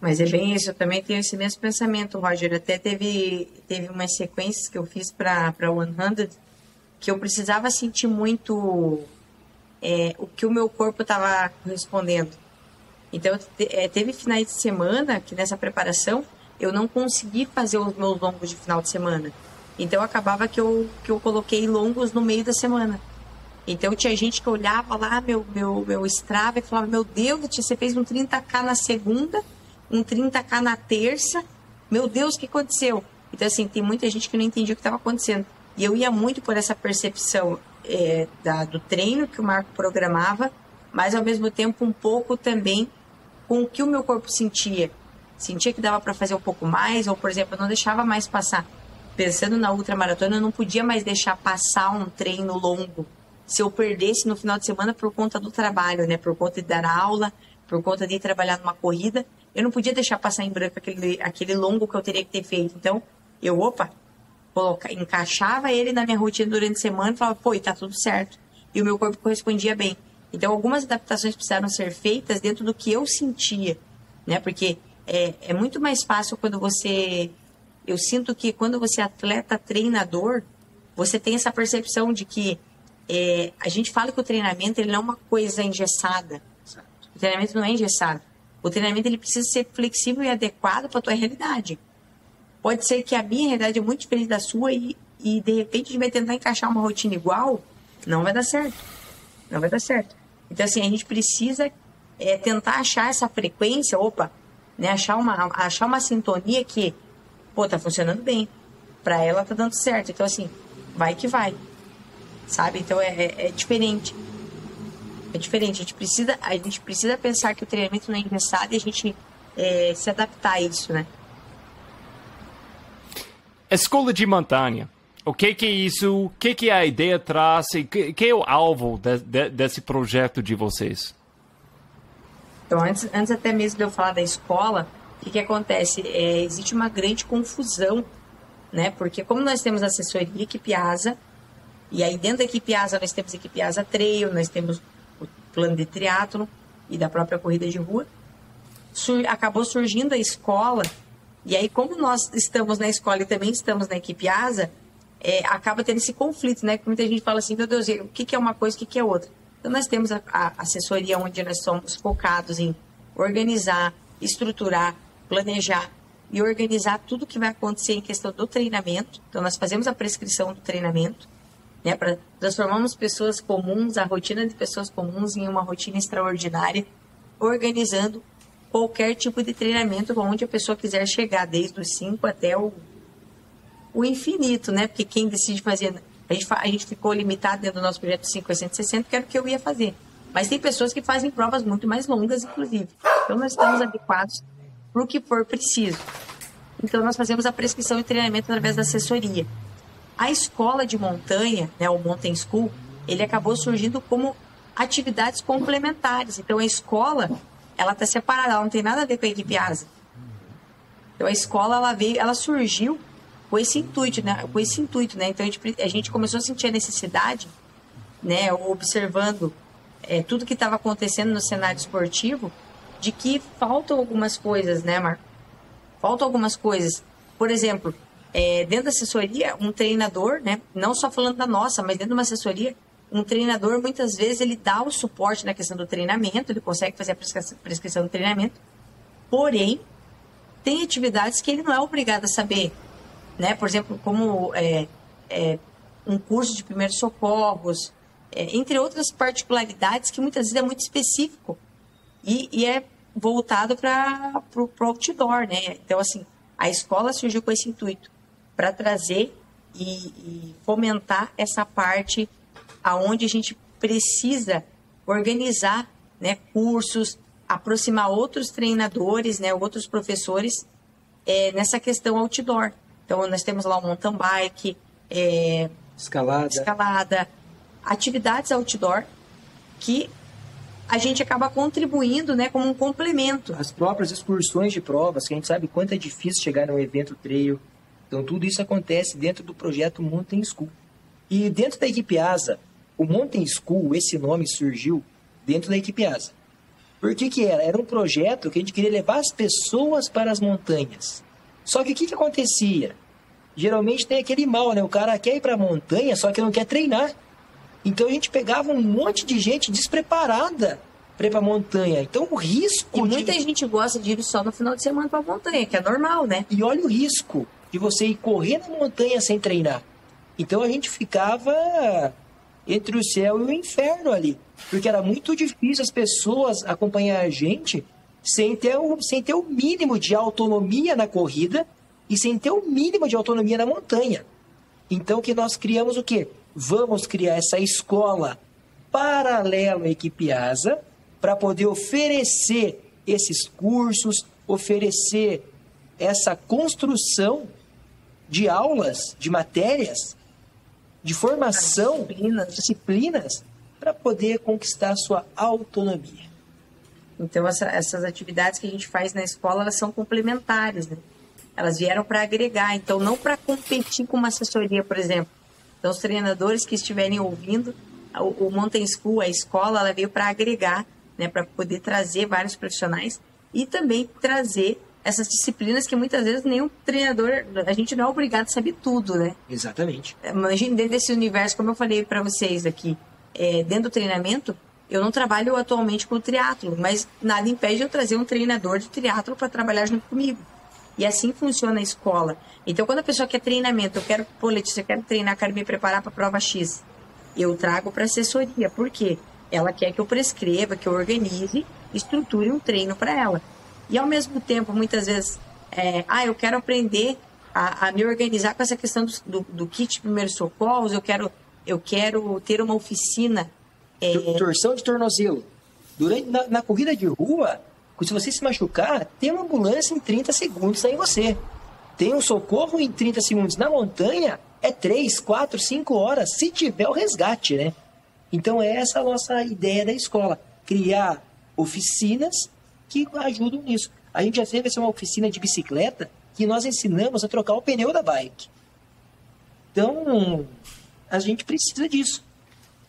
Mas é bem isso, eu também tenho esse mesmo pensamento, Roger. Até teve, teve umas sequências que eu fiz para 100 que eu precisava sentir muito é, o que o meu corpo estava respondendo. Então, é, teve finais de semana que nessa preparação eu não consegui fazer os meus longos de final de semana. Então, acabava que eu, que eu coloquei longos no meio da semana. Então, tinha gente que olhava lá meu, meu, meu Strava e falava: Meu Deus, você fez um 30k na segunda, um 30k na terça. Meu Deus, o que aconteceu? Então, assim, tem muita gente que não entendia o que estava acontecendo. E eu ia muito por essa percepção é, da, do treino que o Marco programava, mas ao mesmo tempo um pouco também com o que o meu corpo sentia. Sentia que dava para fazer um pouco mais, ou por exemplo, eu não deixava mais passar. Pensando na ultramaratona, eu não podia mais deixar passar um treino longo. Se eu perdesse no final de semana por conta do trabalho, né, por conta de dar aula, por conta de trabalhar numa corrida, eu não podia deixar passar em branco aquele, aquele longo que eu teria que ter feito. Então, eu, opa, coloca, encaixava ele na minha rotina durante a semana e falava, pô, tá tudo certo. E o meu corpo correspondia bem. Então, algumas adaptações precisaram ser feitas dentro do que eu sentia, né? Porque é, é muito mais fácil quando você... Eu sinto que quando você é atleta treinador, você tem essa percepção de que é, a gente fala que o treinamento ele não é uma coisa engessada. O treinamento não é engessado. O treinamento ele precisa ser flexível e adequado para a tua realidade. Pode ser que a minha realidade é muito diferente da sua e, e de repente a gente vai tentar encaixar uma rotina igual, não vai dar certo. Não vai dar certo. Então, assim, a gente precisa é, tentar achar essa frequência, opa, né? Achar uma, achar uma sintonia que, pô, tá funcionando bem. Pra ela tá dando certo. Então, assim, vai que vai. Sabe? Então é, é, é diferente. É diferente. A gente, precisa, a gente precisa pensar que o treinamento não é engessado e a gente é, se adaptar a isso, né? Escola de montanha. O que, que é isso? O que, que a ideia traz? O que, que é o alvo de, de, desse projeto de vocês? Então, antes, antes até mesmo de eu falar da escola, o que, que acontece? É, existe uma grande confusão, né? Porque como nós temos assessoria equipe ASA, e aí dentro da equipe ASA nós temos equipe ASA Trail, nós temos o plano de triatlo e da própria corrida de rua, sur acabou surgindo a escola E aí, como nós estamos na escola e também estamos na equipe ASA, é, acaba tendo esse conflito, né? Porque muita gente fala assim, meu Deus, o que, que é uma coisa, o que, que é outra? Então, nós temos a, a assessoria onde nós somos focados em organizar, estruturar, planejar e organizar tudo que vai acontecer em questão do treinamento. Então, nós fazemos a prescrição do treinamento, né? Para transformarmos pessoas comuns, a rotina de pessoas comuns em uma rotina extraordinária, organizando qualquer tipo de treinamento onde a pessoa quiser chegar, desde os 5 até o o infinito, né? Porque quem decide fazer. A gente, a gente ficou limitado dentro do nosso projeto 560, que era o que eu ia fazer. Mas tem pessoas que fazem provas muito mais longas, inclusive. Então, nós estamos adequados para o que for preciso. Então, nós fazemos a prescrição e treinamento através da assessoria. A escola de montanha, né, o Mountain School, ele acabou surgindo como atividades complementares. Então, a escola, ela está separada, ela não tem nada a ver com a equipe ASA. Então, a escola, ela veio, ela surgiu com esse intuito, né? Com esse intuito, né? Então a gente, a gente começou a sentir a necessidade, né? Observando é, tudo que estava acontecendo no cenário esportivo, de que faltam algumas coisas, né, Marco? Faltam algumas coisas. Por exemplo, é, dentro da assessoria, um treinador, né? Não só falando da nossa, mas dentro de uma assessoria, um treinador muitas vezes ele dá o suporte na questão do treinamento, ele consegue fazer a prescrição do treinamento, porém tem atividades que ele não é obrigado a saber né? Por exemplo, como é, é, um curso de primeiros socorros, é, entre outras particularidades que muitas vezes é muito específico e, e é voltado para o outdoor, né? Então, assim, a escola surgiu com esse intuito para trazer e, e, fomentar essa parte aonde a gente precisa organizar né, cursos, aproximar outros treinadores, né, outros professores é, nessa questão outdoor. Então, nós temos lá o mountain bike, é, escalada. escalada, atividades outdoor que a gente acaba contribuindo né, como um complemento. As próprias excursões de provas, que a gente sabe quanto é difícil chegar num evento trail. Então, tudo isso acontece dentro do projeto Mountain School. E dentro da equipe ASA, o Mountain School, esse nome surgiu dentro da equipe ASA. Por que, que era? Era um projeto que a gente queria levar as pessoas para as montanhas. Só que o que, que acontecia? Geralmente tem aquele mal, né? O cara quer ir para a montanha, só que não quer treinar. Então a gente pegava um monte de gente despreparada para ir para a montanha. Então o risco. E muita de... gente gosta de ir só no final de semana para a montanha, que é normal, né? E olha o risco de você ir correr na montanha sem treinar. Então a gente ficava entre o céu e o inferno ali. Porque era muito difícil as pessoas acompanhar a gente sem ter, o, sem ter o mínimo de autonomia na corrida e sem ter o mínimo de autonomia na montanha. Então que nós criamos o quê? Vamos criar essa escola paralela à equipe ASA para poder oferecer esses cursos, oferecer essa construção de aulas, de matérias, de formação, disciplinas, disciplinas para poder conquistar a sua autonomia. Então, essa, essas atividades que a gente faz na escola, elas são complementares, né? Elas vieram para agregar, então não para competir com uma assessoria, por exemplo. Então, os treinadores que estiverem ouvindo, o, o Mountain School, a escola, ela veio para agregar, né? Para poder trazer vários profissionais e também trazer essas disciplinas que muitas vezes nenhum treinador, a gente não é obrigado a saber tudo, né? Exatamente. Imagine dentro desse universo, como eu falei para vocês aqui, é, dentro do treinamento, eu não trabalho atualmente com triatlo, mas nada impede eu trazer um treinador de triatlo para trabalhar junto comigo. E assim funciona a escola. Então, quando a pessoa quer treinamento, eu quero, pô, Letícia, eu quero treinar, quero me preparar para a prova X, eu trago para assessoria. Por quê? Ela quer que eu prescreva, que eu organize, estruture um treino para ela. E ao mesmo tempo, muitas vezes, é, ah, eu quero aprender a, a, me organizar com essa questão do, do, do kit primeiros socorros, eu quero, eu quero ter uma oficina é... Torção de tornozelo. Durante, na, na, corrida de rua, se você se machucar, tem uma ambulância em 30 segundos aí você. Tem um socorro em 30 segundos. Na montanha, é 3, 4, 5 horas, se tiver o resgate, né? Então, é essa a nossa ideia da escola. Criar oficinas que ajudam nisso. A gente já teve essa uma oficina de bicicleta que nós ensinamos a trocar o pneu da bike. Então, a gente precisa disso.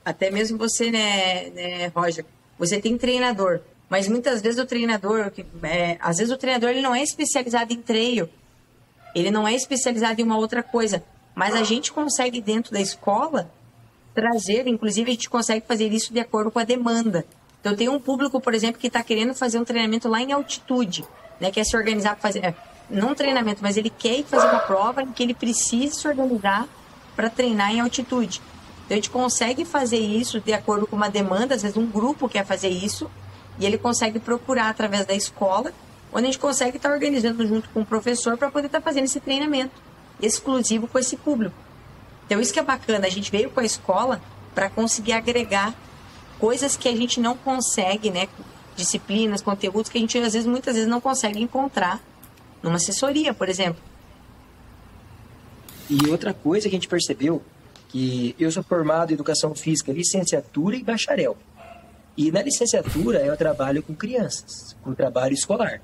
Até mesmo você, né, né Roger? Você tem treinador, mas muitas vezes o treinador, é, às vezes o treinador ele não é especializado em treino, ele não é especializado em uma outra coisa, mas a gente consegue dentro da escola trazer, inclusive a gente consegue fazer isso de acordo com a demanda. Então tem um público, por exemplo, que está querendo fazer um treinamento lá em altitude, né, quer se organizar para fazer, não um treinamento, mas ele quer fazer uma prova em que ele precisa se organizar para treinar em altitude. Então a gente consegue fazer isso de acordo com uma demanda, às vezes um grupo quer fazer isso, e ele consegue procurar através da escola, onde a gente consegue estar organizando junto com o professor para poder estar fazendo esse treinamento exclusivo com esse público. Então isso que é bacana, a gente veio com a escola para conseguir agregar coisas que a gente não consegue, né? Disciplinas, conteúdos que a gente às vezes muitas vezes não consegue encontrar numa assessoria, por exemplo. E outra coisa que a gente percebeu que eu sou formado em educação física, licenciatura e bacharel. E na licenciatura eu trabalho com crianças, com trabalho escolar.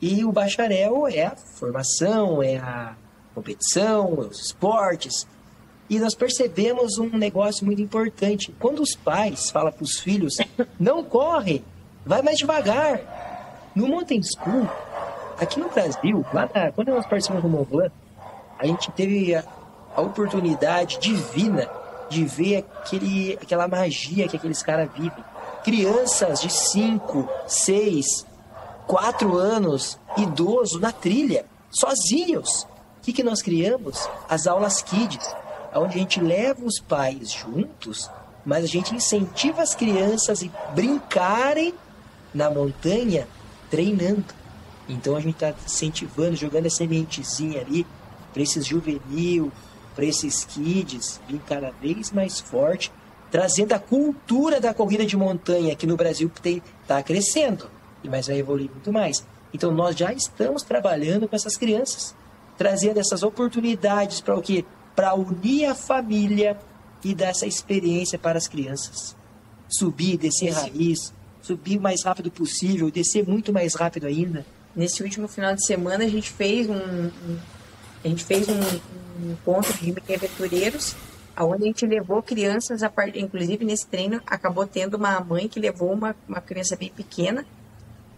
E o bacharel é a formação, é a competição, é os esportes. E nós percebemos um negócio muito importante. Quando os pais falam para os filhos, não corre, vai mais devagar. No Mountain School, aqui no Brasil, lá na, quando nós participamos do Mont Blanc, a gente teve a, oportunidade divina de ver aquele, aquela magia que aqueles caras vivem. Crianças de 5, 6, 4 anos, idosos na trilha, sozinhos. O que, que nós criamos? As aulas Kids, onde a gente leva os pais juntos, mas a gente incentiva as crianças a brincarem na montanha treinando. Então a gente está incentivando, jogando a sementezinha ali para esses juvenil, para esses kids vir cada vez mais forte, trazendo a cultura da corrida de montanha que no Brasil está crescendo, e mais vai evoluir muito mais. Então nós já estamos trabalhando com essas crianças, trazendo essas oportunidades para o quê? Para unir a família e dar essa experiência para as crianças. Subir, descer raiz, subir o mais rápido possível, descer muito mais rápido ainda. Nesse último final de semana a gente fez um, um a gente fez um, um encontro de aventureiros, onde a gente levou crianças, a part... inclusive nesse treino acabou tendo uma mãe que levou uma, uma criança bem pequena.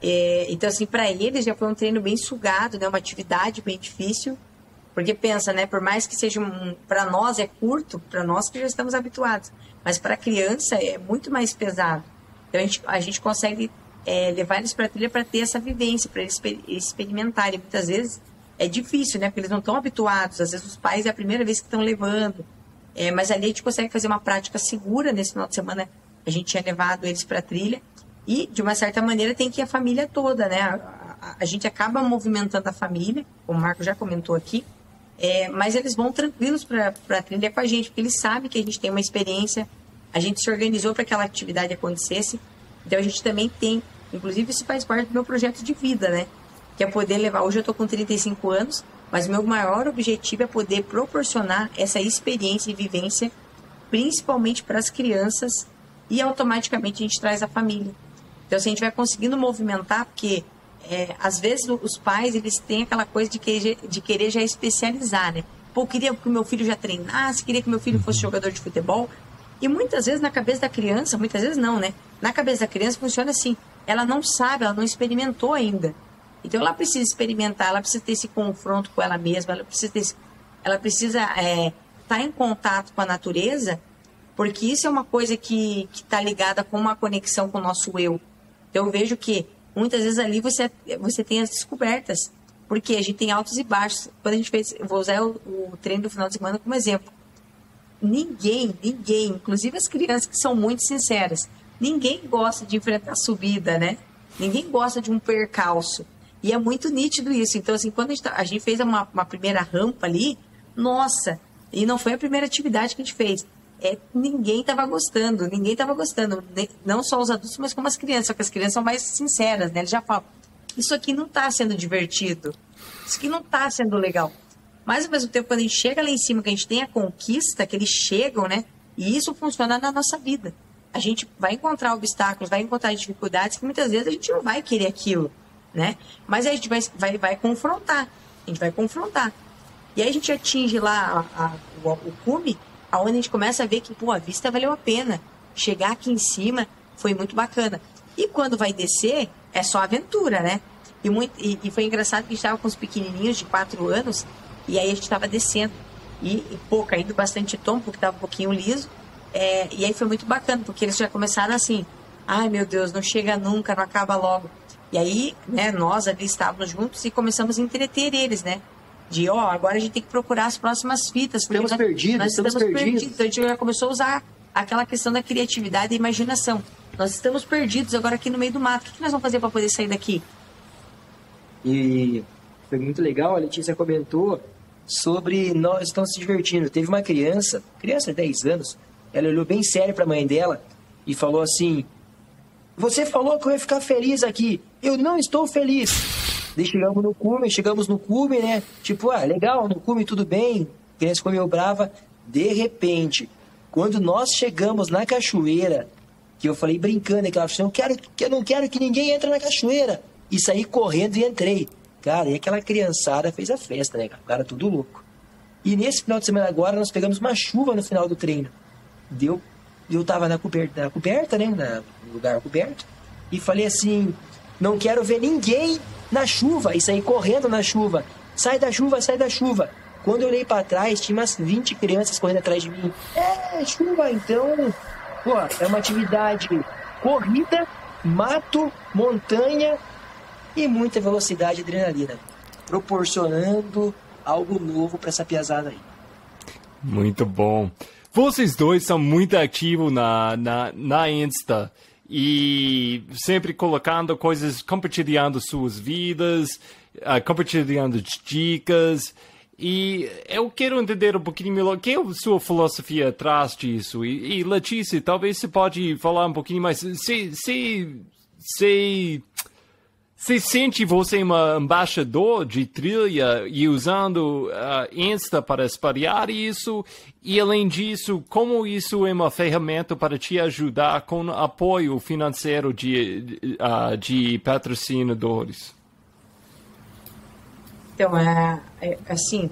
É, então, assim, para eles já foi um treino bem sugado, né? uma atividade bem difícil. Porque pensa, né? Por mais que seja um. Para nós é curto, para nós que já estamos habituados. Mas para criança é muito mais pesado. Então a gente, a gente consegue é, levar eles para a trilha para ter essa vivência, para eles experimentarem. Muitas vezes é difícil, né? Porque eles não estão habituados. Às vezes os pais é a primeira vez que estão levando. É, mas ali a gente consegue fazer uma prática segura. Nesse final de semana a gente tinha levado eles para a trilha. E, de uma certa maneira, tem que ir a família toda, né? A, a, a gente acaba movimentando a família, como o Marco já comentou aqui. É, mas eles vão tranquilos para a trilha com a gente, porque eles sabem que a gente tem uma experiência. A gente se organizou para que aquela atividade acontecesse. Então a gente também tem, inclusive isso faz parte do meu projeto de vida, né? Que é poder levar. Hoje eu estou com 35 anos, mas meu maior objetivo é poder proporcionar essa experiência e vivência, principalmente para as crianças, e automaticamente a gente traz a família. Então, se a gente vai conseguindo movimentar, porque é, às vezes os pais eles têm aquela coisa de querer, de querer já especializar, né? Pô, queria que o meu filho já treinasse, queria que meu filho fosse uhum. jogador de futebol. E muitas vezes na cabeça da criança, muitas vezes não, né? Na cabeça da criança funciona assim. Ela não sabe, ela não experimentou ainda. Então ela precisa experimentar, ela precisa ter esse confronto com ela mesma, ela precisa ter, ela precisa estar é, tá em contato com a natureza, porque isso é uma coisa que está ligada com uma conexão com o nosso eu. Então eu vejo que muitas vezes ali você, você tem as descobertas, porque a gente tem altos e baixos. Quando a gente fez, vou usar o, o treino do final de semana como exemplo. Ninguém, ninguém, inclusive as crianças que são muito sinceras, ninguém gosta de enfrentar subida, né? Ninguém gosta de um percalço. E é muito nítido isso. Então, assim, quando a gente, tá, a gente fez uma, uma, primeira rampa ali, nossa, e não foi a primeira atividade que a gente fez. É, ninguém estava gostando, ninguém estava gostando. Não só os adultos, mas como as crianças. Só que as crianças são mais sinceras, né? Eles já falam, isso aqui não está sendo divertido. Isso aqui não está sendo legal. Mas, ao mesmo tempo, quando a gente chega lá em cima, que a gente tem a conquista, que eles chegam, né? E isso funciona na nossa vida. A gente vai encontrar obstáculos, vai encontrar dificuldades que muitas vezes a gente não vai querer aquilo né? Mas a gente vai, vai, vai confrontar, a gente vai confrontar. E aí a gente atinge lá a, a, o, o cume, aonde a gente começa a ver que, pô, a vista valeu a pena. Chegar aqui em cima foi muito bacana. E quando vai descer, é só aventura, né? E, muito, e, e foi engraçado que a gente estava com os pequenininhos de 4 anos, e aí a gente estava descendo. E, e pô, caindo bastante tom, porque estava um pouquinho liso. É, e aí foi muito bacana, porque eles já começaram assim: ai meu Deus, não chega nunca, não acaba logo. E aí, né, nós ali estávamos juntos e começamos a entreter eles, né? De, ó, agora a gente tem que procurar as próximas fitas. Estamos nós, perdidos, nós estamos, estamos perdidos. perdidos. Então a gente já começou a usar aquela questão da criatividade e imaginação. Nós estamos perdidos agora aqui no meio do mato. O que, que nós vamos fazer para poder sair daqui? E foi muito legal, a Letícia comentou sobre nós estamos se divertindo. Teve uma criança, criança de 10 anos, ela olhou bem sério para a mãe dela e falou assim: Você falou que eu ia ficar feliz aqui. Eu não estou feliz. Daí chegamos no cume, chegamos no cume, né? Tipo, ah, legal, no cume tudo bem. A criança meio brava. De repente, quando nós chegamos na cachoeira, que eu falei brincando, que ela assim, eu, quero, eu não quero que ninguém entre na cachoeira. E saí correndo e entrei. Cara, e aquela criançada fez a festa, né? O cara tudo louco. E nesse final de semana agora, nós pegamos uma chuva no final do treino. Deu, eu tava na coberta, na coberta né? Na, no lugar coberto. E falei assim, não quero ver ninguém na chuva. E saí correndo na chuva. Sai da chuva, sai da chuva. Quando eu olhei para trás, tinha umas 20 crianças correndo atrás de mim. É, chuva, então. Pô, é uma atividade corrida, mato, montanha e muita velocidade e adrenalina, proporcionando algo novo para essa piazada aí. Muito bom. Vocês dois são muito ativos na, na, na Insta e sempre colocando coisas, compartilhando suas vidas, uh, compartilhando dicas. E eu quero entender um pouquinho melhor, que é a sua filosofia atrás disso? E, e Letícia, talvez você pode falar um pouquinho mais. Se, se, se, se sente você uma embaixador de trilha e usando uh, Insta para espalhar isso? E além disso, como isso é uma ferramenta para te ajudar com apoio financeiro de, uh, de patrocinadores? Então, é, é assim,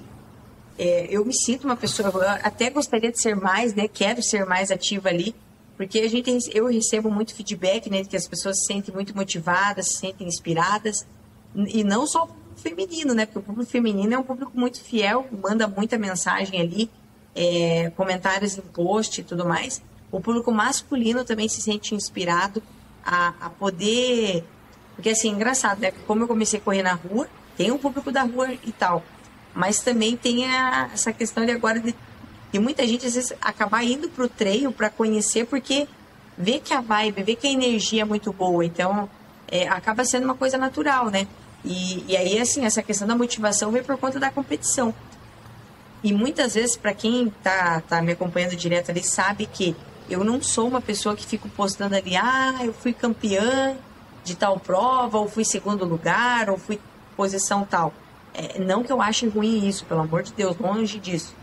é, eu me sinto uma pessoa, até gostaria de ser mais, né? Quero ser mais ativa ali, porque a gente, eu recebo muito feedback, né? Que as pessoas se sentem muito motivadas, se sentem inspiradas, e não só o feminino, né? Porque o público feminino é um público muito fiel, manda muita mensagem ali, é, comentários em post e tudo mais. O público masculino também se sente inspirado a, a poder. Porque assim, engraçado, né? Como eu comecei a correr na rua, tem um público da rua e tal. Mas também tem a, essa questão de agora de, de muita gente às vezes acabar indo pro treino para conhecer, porque vê que a vibe, vê que a energia é muito boa. Então, é, acaba sendo uma coisa natural, né? E, e aí, assim, essa questão da motivação vem por conta da competição. E muitas vezes, para quem tá, tá me acompanhando direto ali, sabe que eu não sou uma pessoa que fico postando ali, ah, eu fui campeã de tal prova, ou fui segundo lugar, ou fui posição tal. É, não que eu ache ruim isso, pelo amor de Deus, longe disso.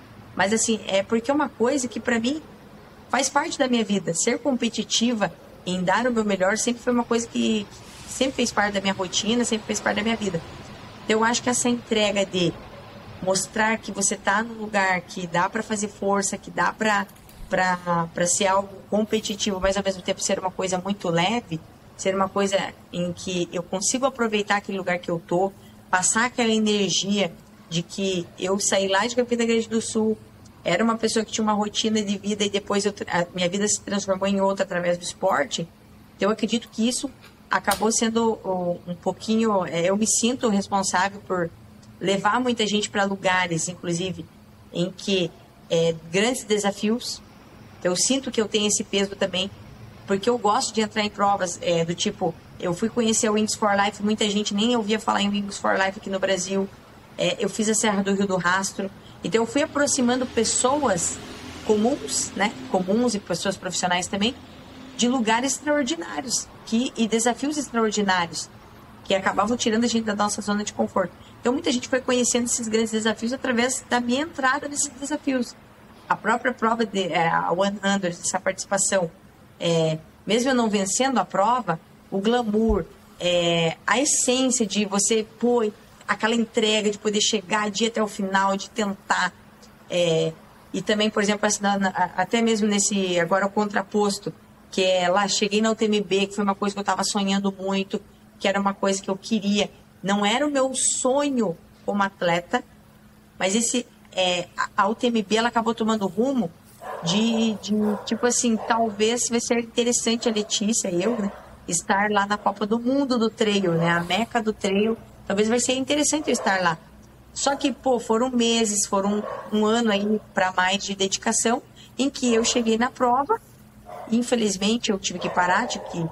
Mas assim, é porque é uma coisa que para mim faz parte da minha vida. Ser competitiva em dar o meu melhor sempre foi uma coisa que sempre fez parte da minha rotina, sempre fez parte da minha vida. Então, eu acho que essa entrega de mostrar que você está no lugar que dá para fazer força, que dá para para ser algo competitivo, mas ao mesmo tempo ser uma coisa muito leve, ser uma coisa em que eu consigo aproveitar aquele lugar que eu tô, passar aquela energia de que eu saí lá de Campina Grande do Sul, era uma pessoa que tinha uma rotina de vida e depois eu, a minha vida se transformou em outra através do esporte. Então eu acredito que isso acabou sendo um pouquinho, é, eu me sinto responsável por levar muita gente para lugares, inclusive, em que é, grandes desafios. Então, eu sinto que eu tenho esse peso também porque eu gosto de entrar em provas é, do tipo, eu fui conhecer o Wings for Life, muita gente nem ouvia falar em Wings for Life aqui no Brasil. É, eu fiz a Serra do Rio do Rastro. Então eu fui aproximando pessoas comuns, né, comuns e pessoas profissionais também, de lugares extraordinários que, e desafios extraordinários que acabavam tirando a gente da nossa zona de conforto. Então muita gente foi conhecendo esses grandes desafios através da minha entrada nesses desafios. A própria prova de é, a 100, essa participação é, mesmo eu não vencendo a prova, o glamour, é, a essência de você, pô, aquela entrega de poder chegar dia até o final, de tentar. É, e também, por exemplo, até mesmo nesse, agora o contraposto, que é lá, cheguei na UTMB, que foi uma coisa que eu estava sonhando muito, que era uma coisa que eu queria. Não era o meu sonho como atleta, mas esse é, a UTMB ela acabou tomando rumo de, de, tipo assim, talvez vai ser interessante a Letícia, eu, né, estar lá na Copa do Mundo do Trail, né, a meca do Trail, talvez vai ser interessante eu estar lá. Só que, pô, foram meses, foram um ano aí para mais de dedicação, em que eu cheguei na prova, infelizmente eu tive que parar, tive que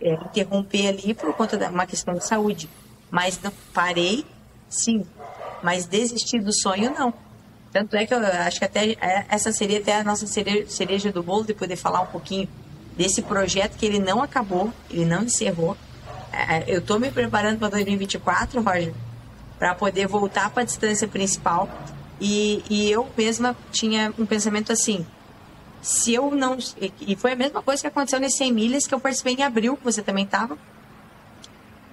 é, interromper ali por conta de uma questão de saúde. Mas não parei, sim, mas desistir do sonho não. Tanto é que eu acho que até é, essa seria até a nossa cereja do bolo de poder falar um pouquinho desse projeto que ele não acabou, ele não encerrou. É, eu estou me preparando para 2024, Roger, para poder voltar para a distância principal. E, e eu mesma tinha um pensamento assim: se eu não. E foi a mesma coisa que aconteceu nesse 100 milhas que eu participei em abril, que você também estava.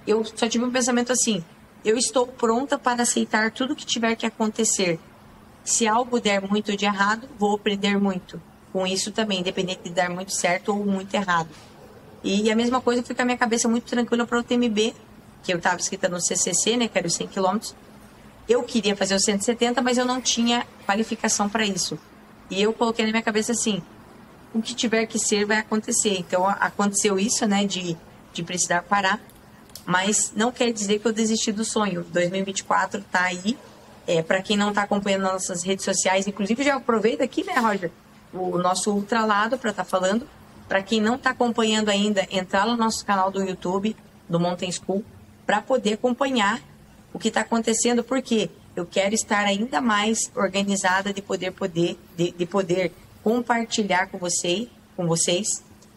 Eu só tive um pensamento assim: eu estou pronta para aceitar tudo que tiver que acontecer se algo der muito de errado, vou aprender muito. Com isso também, independente de dar muito certo ou muito errado. E a mesma coisa, fica a minha cabeça muito tranquila para o TMB, que eu estava escrita no CCC, né, que era os 100 km. Eu queria fazer os 170, mas eu não tinha qualificação para isso. E eu coloquei na minha cabeça assim, o que tiver que ser vai acontecer. Então aconteceu isso, né, de, de precisar parar, mas não quer dizer que eu desisti do sonho. 2024 está aí, é, para quem não está acompanhando nossas redes sociais, inclusive já aproveita aqui, né, Roger, o nosso Ultralado para estar tá falando. Para quem não está acompanhando ainda, entrar no nosso canal do YouTube, do Mountain School, para poder acompanhar o que está acontecendo, porque eu quero estar ainda mais organizada de poder poder de, de poder compartilhar com você, com vocês,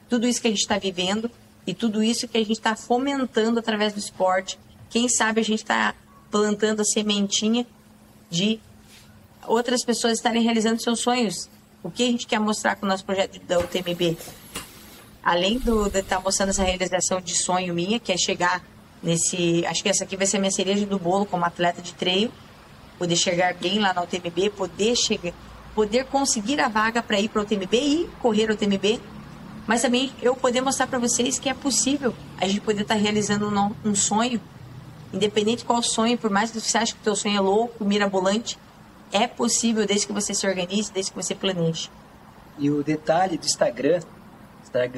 tudo isso que a gente está vivendo e tudo isso que a gente está fomentando através do esporte. Quem sabe a gente está plantando a sementinha de outras pessoas estarem realizando seus sonhos. O que a gente quer mostrar com o nosso projeto da UTMB? Além do, de estar tá mostrando essa realização de sonho minha, que é chegar nesse. Acho que essa aqui vai ser minha cereja do bolo como atleta de treino, poder chegar bem lá na UTMB, poder chegar, poder conseguir a vaga para ir para o UTMB e correr o UTMB, mas também eu poder mostrar para vocês que é possível a gente poder estar tá realizando um, um sonho Independente qual sonho, por mais que você ache que o teu sonho é louco, mirabolante, é possível desde que você se organize, desde que você planeje. E o detalhe do Instagram,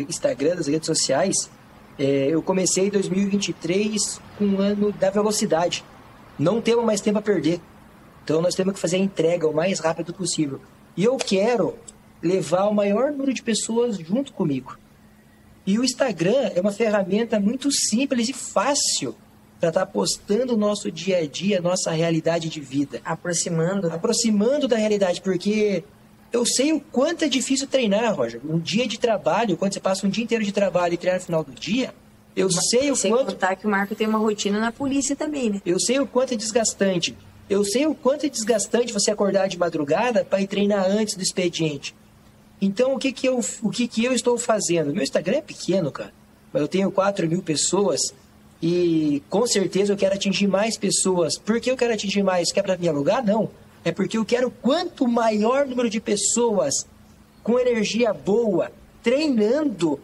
Instagram das redes sociais, é, eu comecei em 2023 com um ano da velocidade. Não temos mais tempo a perder. Então nós temos que fazer a entrega o mais rápido possível. E eu quero levar o maior número de pessoas junto comigo. E o Instagram é uma ferramenta muito simples e fácil para estar tá postando o nosso dia a dia, nossa realidade de vida. Aproximando. Aproximando da realidade, porque eu sei o quanto é difícil treinar, Roger. Um dia de trabalho, quando você passa um dia inteiro de trabalho e treina no final do dia, eu Mas, sei o sem quanto... Sem contar que o Marco tem uma rotina na polícia também, né? Eu sei o quanto é desgastante. Eu sei o quanto é desgastante você acordar de madrugada para ir treinar antes do expediente. Então, o que que eu, o que que eu estou fazendo? Meu Instagram é pequeno, cara. Mas eu tenho 4 mil pessoas e com certeza eu quero atingir mais pessoas. Por que eu quero atingir mais? Quer para me alugar? Não. É porque eu quero quanto maior número de pessoas com energia boa, treinando,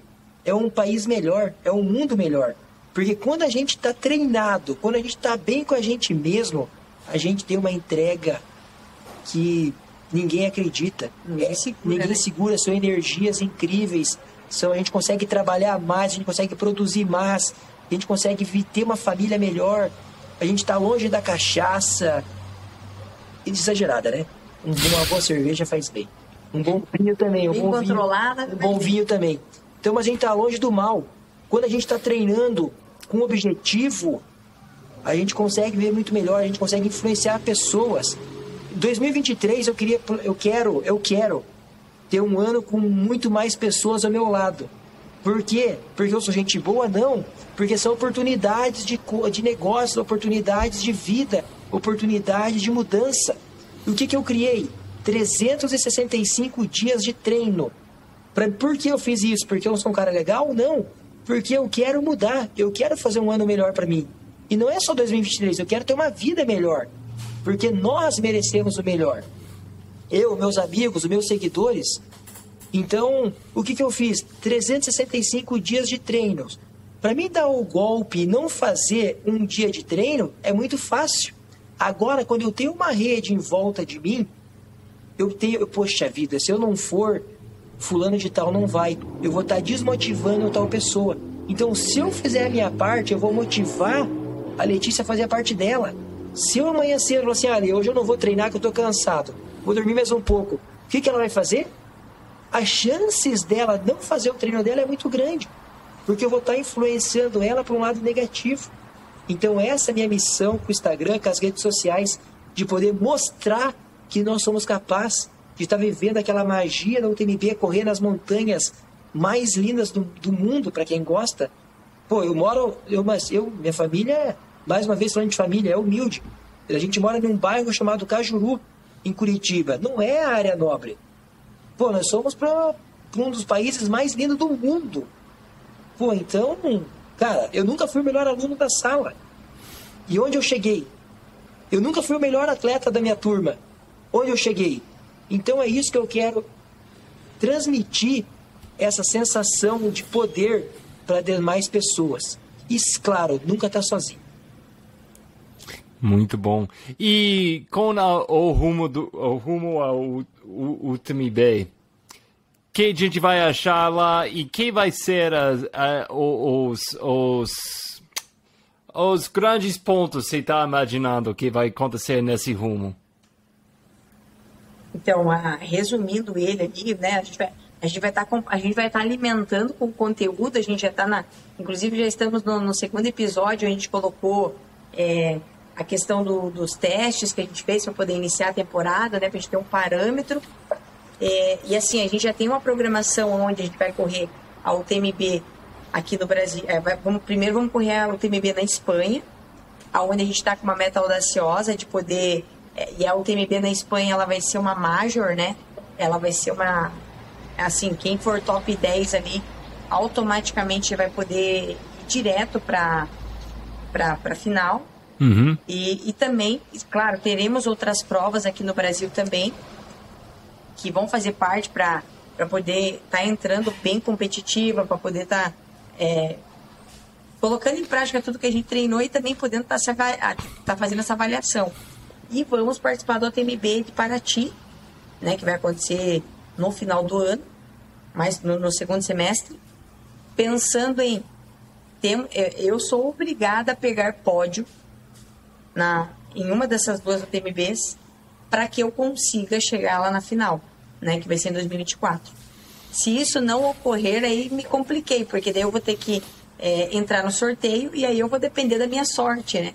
é um país melhor, é um mundo melhor. Porque quando a gente está treinado, quando a gente está bem com a gente mesmo, a gente tem uma entrega que ninguém acredita. Ninguém segura, ninguém né? segura são energias incríveis. São, a gente consegue trabalhar mais, a gente consegue produzir mais, a gente consegue ter uma família melhor, a gente está longe da cachaça. Exagerada, né? Uma boa cerveja faz bem. Um bom vinho também. Um bem bom. Vinho, um bom vinho também. Então, mas a gente está longe do mal. Quando a gente está treinando com um objetivo, a gente consegue ver muito melhor, a gente consegue influenciar pessoas. Em 2023 eu queria, eu quero, eu quero ter um ano com muito mais pessoas ao meu lado. Por quê? Porque eu sou gente boa? Não. Porque são oportunidades de, de negócio, oportunidades de vida, oportunidades de mudança. E o que, que eu criei? 365 dias de treino. Pra, por que eu fiz isso? Porque eu sou um cara legal? Não. Porque eu quero mudar. Eu quero fazer um ano melhor para mim. E não é só 2023, eu quero ter uma vida melhor. Porque nós merecemos o melhor. Eu, meus amigos, os meus seguidores, então, o que, que eu fiz? 365 dias de treinos. Para mim dar o golpe e não fazer um dia de treino é muito fácil. Agora, quando eu tenho uma rede em volta de mim, eu tenho, poxa vida, se eu não for, fulano de tal não vai. Eu vou estar tá desmotivando tal pessoa. Então, se eu fizer a minha parte, eu vou motivar a Letícia a fazer a parte dela. Se eu amanhã cedo falar assim, ah, hoje eu não vou treinar que eu tô cansado, vou dormir mais um pouco, o que, que ela vai fazer? As chances dela não fazer o treino dela é muito grande porque eu vou estar influenciando ela para um lado negativo. Então, essa é a minha missão com o Instagram, com as redes sociais, de poder mostrar que nós somos capazes de estar vivendo aquela magia da UTMB, correr nas montanhas mais lindas do, do mundo, para quem gosta. Pô, eu moro, eu, mas eu, minha família, mais uma vez falando de família, é humilde. A gente mora num bairro chamado Cajuru, em Curitiba. Não é área nobre. Pô, nós somos para um dos países mais lindos do mundo. Pô, então, cara, eu nunca fui o melhor aluno da sala. E onde eu cheguei? Eu nunca fui o melhor atleta da minha turma. Onde eu cheguei? Então é isso que eu quero transmitir essa sensação de poder para demais pessoas. E, claro, nunca tá sozinho. Muito bom. E com o rumo do o rumo ao Utami Bay, que a gente vai achar lá e quem vai ser as, os, os, os grandes pontos você está imaginando que vai acontecer nesse rumo? Então, resumindo ele ali, né, a gente vai a gente vai estar tá a gente vai estar tá alimentando com conteúdo a gente já está na inclusive já estamos no, no, segundo episódio a gente colocou é, a questão do, dos testes que a gente fez para poder iniciar a temporada né para a gente ter um parâmetro é, e assim, a gente já tem uma programação onde a gente vai correr a UTMB aqui no Brasil. É, vamos, primeiro vamos correr a UTMB na Espanha, aonde a gente está com uma meta audaciosa de poder. É, e a UTMB na Espanha ela vai ser uma major, né? Ela vai ser uma. Assim, quem for top 10 ali, automaticamente vai poder ir direto para a final. Uhum. E, e também, claro, teremos outras provas aqui no Brasil também, que vão fazer parte para poder estar tá entrando bem competitiva, para poder estar tá, é, colocando em prática tudo que a gente treinou e também podendo estar tá, tá fazendo essa avaliação. E vamos participar do ATMB de Paraty, né, que vai acontecer no final do ano, mas no, no segundo semestre, pensando em tem, é, eu sou obrigada a pegar pódio na, em uma dessas duas ATMBs para que eu consiga chegar lá na final né, que vai ser em 2024. Se isso não ocorrer, aí me compliquei, porque daí eu vou ter que é, entrar no sorteio e aí eu vou depender da minha sorte, né?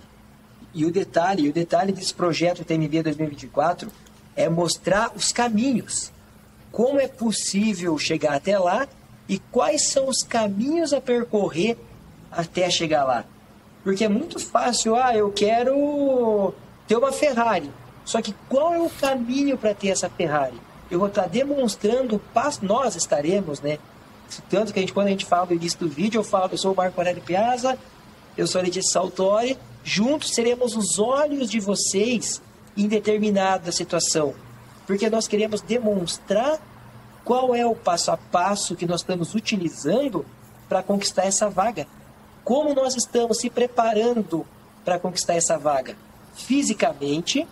E o detalhe, o detalhe desse projeto TMB 2024 é mostrar os caminhos. Como é possível chegar até lá e quais são os caminhos a percorrer até chegar lá. Porque é muito fácil, ah, eu quero ter uma Ferrari. Só que qual é o caminho para ter essa Ferrari? Eu vou estar demonstrando, nós estaremos, né? Tanto que a gente, quando a gente fala do início do vídeo, eu falo, eu sou o Marco Aurélio Piazza, eu sou a Letícia Saltori, juntos seremos os olhos de vocês em determinada situação. Porque nós queremos demonstrar qual é o passo a passo que nós estamos utilizando para conquistar essa vaga. Como nós estamos se preparando para conquistar essa vaga? Fisicamente,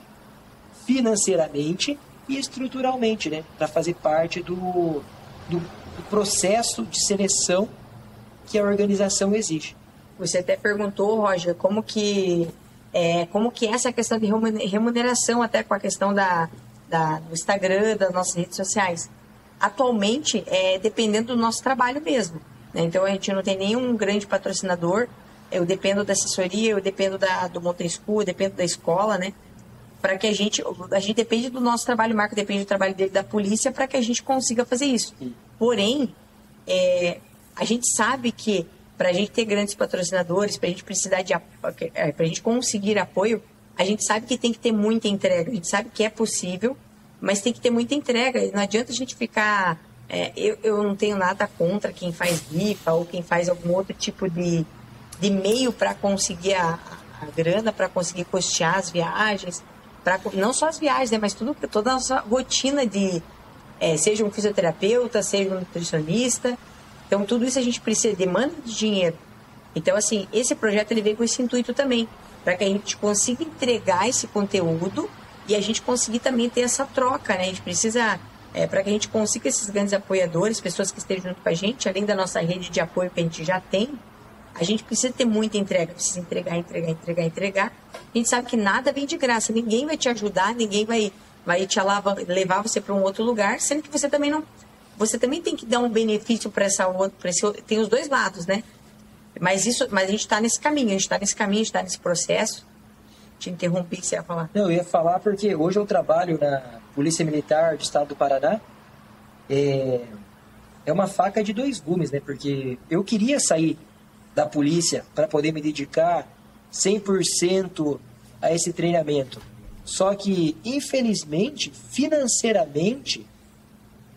financeiramente e estruturalmente, né, para fazer parte do, do, do, processo de seleção que a organização exige. Você até perguntou, Roger, como que é, como que é essa questão de remuneração até com a questão da, da do Instagram, das nossas redes sociais. Atualmente, é dependendo do nosso trabalho mesmo. Né? Então, a gente não tem nenhum grande patrocinador. Eu dependo da assessoria, eu dependo da, do Mountain eu dependo da escola, né? Para que a gente a gente depende do nosso trabalho, o Marco depende do trabalho dele da polícia para que a gente consiga fazer isso. Porém, é, a gente sabe que para a gente ter grandes patrocinadores, para a gente precisar de é, para a gente conseguir apoio, a gente sabe que tem que ter muita entrega. A gente sabe que é possível, mas tem que ter muita entrega. Não adianta a gente ficar é, eu, eu não tenho nada contra quem faz rifa ou quem faz algum outro tipo de, de meio para conseguir a, a grana, para conseguir custear as viagens para não só as viagens, né, mas tudo, toda a nossa rotina de é, seja um fisioterapeuta, seja um nutricionista. Então tudo isso a gente precisa demanda de dinheiro. Então, assim, esse projeto ele veio com esse intuito também, para que a gente consiga entregar esse conteúdo e a gente conseguir também ter essa troca, né? A gente precisa, é, para que a gente consiga esses grandes apoiadores, pessoas que estejam junto com a gente, além da nossa rede de apoio que a gente já tem, a gente precisa ter muita entrega, precisa entregar, entregar, entregar, entregar. A gente sabe que nada vem de graça, ninguém vai te ajudar, ninguém vai, vai te levar, levar você para um outro lugar, sendo que você também não. Você também tem que dar um benefício para essa outra. Esse, tem os dois lados, né? Mas, isso, mas a gente está nesse caminho, a gente está nesse caminho, a gente está nesse processo. Te interrompi, você ia falar. Não, eu ia falar porque hoje eu trabalho na Polícia Militar do Estado do Paraná. É, é uma faca de dois gumes, né? Porque eu queria sair da polícia para poder me dedicar 100% a esse treinamento. Só que, infelizmente, financeiramente,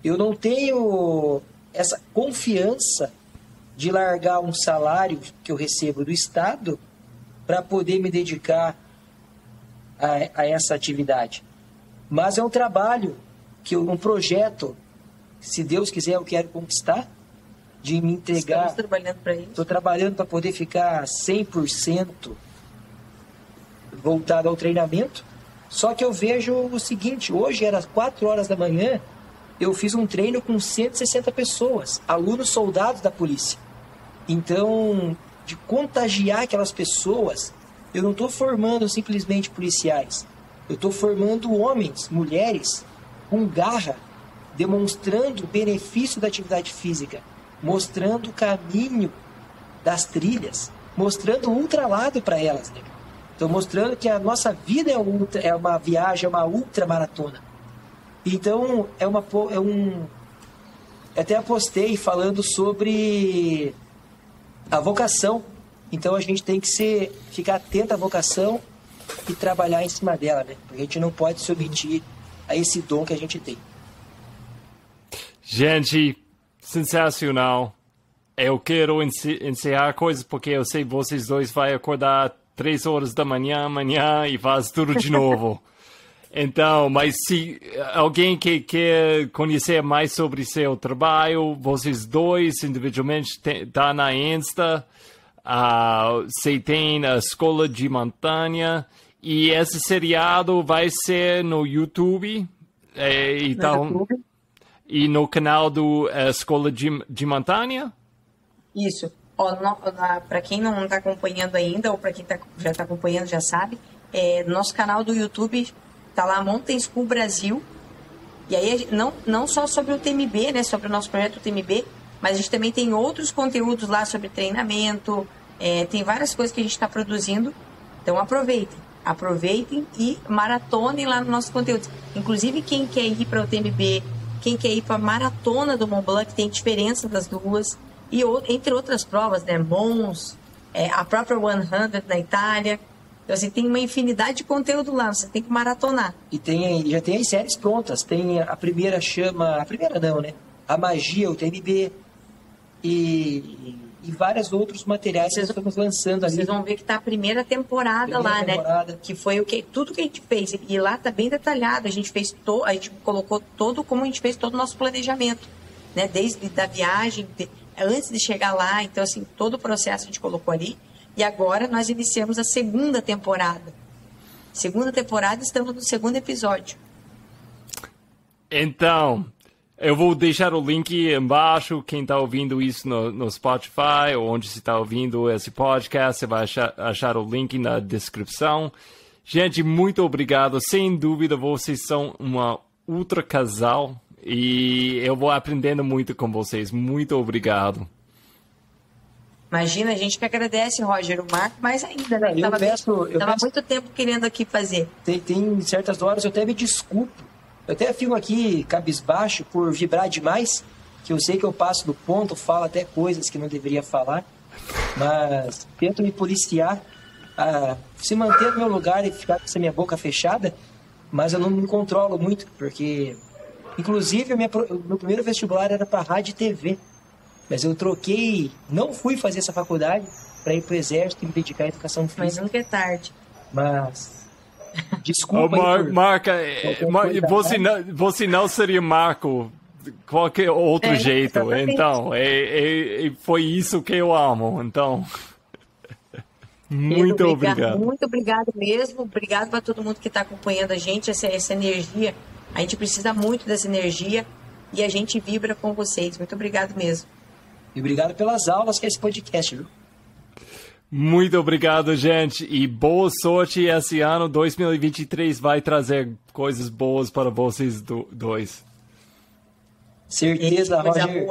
eu não tenho essa confiança de largar um salário que eu recebo do Estado para poder me dedicar a, a, essa atividade. Mas é um trabalho, que eu, um projeto, se Deus quiser, eu quero conquistar, de me entregar. Estamos trabalhando para isso. Estou trabalhando para poder ficar 100% voltado ao treinamento. Só que eu vejo o seguinte: hoje era 4 horas da manhã, eu fiz um treino com 160 pessoas, alunos soldados da polícia. Então, de contagiar aquelas pessoas, eu não estou formando simplesmente policiais. Eu estou formando homens, mulheres, com garra, demonstrando o benefício da atividade física, mostrando o caminho das trilhas, mostrando o ultralado para elas. Né? Estou mostrando que a nossa vida é, ultra, é uma viagem, é uma ultramaratona. Então, é, uma, é um. Até apostei falando sobre a vocação. Então a gente tem que ser, ficar atento à vocação e trabalhar em cima dela, né? Porque a gente não pode se omitir a esse dom que a gente tem. Gente, sensacional. Eu quero encerrar coisas porque eu sei que vocês dois vão acordar três horas da manhã amanhã e faz tudo de novo. Então, mas se alguém que quer conhecer mais sobre seu trabalho, vocês dois individualmente tá na Insta, uh, você tem a Escola de Montanha e esse seriado vai ser no YouTube. É, então, no YouTube. E no canal do uh, Escola de, de Montanha? Isso. Para quem não está acompanhando ainda, ou para quem tá, já está acompanhando já sabe, é, nosso canal do YouTube Tá lá Mountain School Brasil. E aí, não, não só sobre o TMB, né? Sobre o nosso projeto TMB, mas a gente também tem outros conteúdos lá sobre treinamento. É, tem várias coisas que a gente está produzindo. Então aproveitem. Aproveitem e maratonem lá no nosso conteúdo. Inclusive, quem quer ir para o TMB, quem quer ir para a maratona do Mont Blanc, tem diferença das duas. E entre outras provas, né? Mons, é, a própria 100 na Itália. Então, assim, tem uma infinidade de conteúdo lá, você tem que maratonar. E tem, já tem as séries prontas. Tem a primeira chama, a primeira não, né? A Magia, o TMB e, e vários outros materiais vocês, que estamos lançando ali. Vocês vão ver que está a primeira temporada primeira lá, né? temporada. né? Que foi o que tudo que a gente fez. E lá está bem detalhado. A gente fez to, a gente colocou todo como a gente fez todo o nosso planejamento, né? Desde da viagem, de, antes de chegar lá. Então, assim, todo o processo a gente colocou ali. E agora nós iniciamos a segunda temporada. Segunda temporada, estamos no segundo episódio. Então, eu vou deixar o link embaixo. Quem está ouvindo isso no, no, Spotify ou onde você está ouvindo esse podcast, você vai achar, achar, o link na descrição. Gente, muito obrigado. Sem dúvida, vocês são uma ultra casal e eu vou aprendendo muito com vocês. Muito obrigado. Imagina, a gente que agradece, Roger, o Marco, mais ainda, né? Eu peço, eu tava peço... muito tempo querendo aqui fazer. Tem, tem certas horas eu até me desculpo. Eu até fico aqui cabisbaixo por vibrar demais, que eu sei que eu passo do ponto, falo até coisas que não deveria falar, mas tento me policiar a se manter no meu lugar e ficar com essa minha boca fechada, mas eu não me controlo muito, porque inclusive o meu primeiro vestibular era para rádio e TV. Mas eu troquei, não fui fazer essa faculdade para ir para o exército e me dedicar à educação física. Mas nunca é tarde. Mas Desculpa. Oh, Mar por... Marca, é, Mar você, não, você não seria Marco qualquer outro é, jeito. Exatamente. Então, é, é, foi isso que eu amo. Então. Muito Pedro, obrigado. Muito obrigado mesmo. Obrigado para todo mundo que está acompanhando a gente, essa, essa energia. A gente precisa muito dessa energia e a gente vibra com vocês. Muito obrigado mesmo. E obrigado pelas aulas que é esse podcast, viu? Muito obrigado, gente. E boa sorte esse ano. 2023 vai trazer coisas boas para vocês do- dois. Certeza, Roger.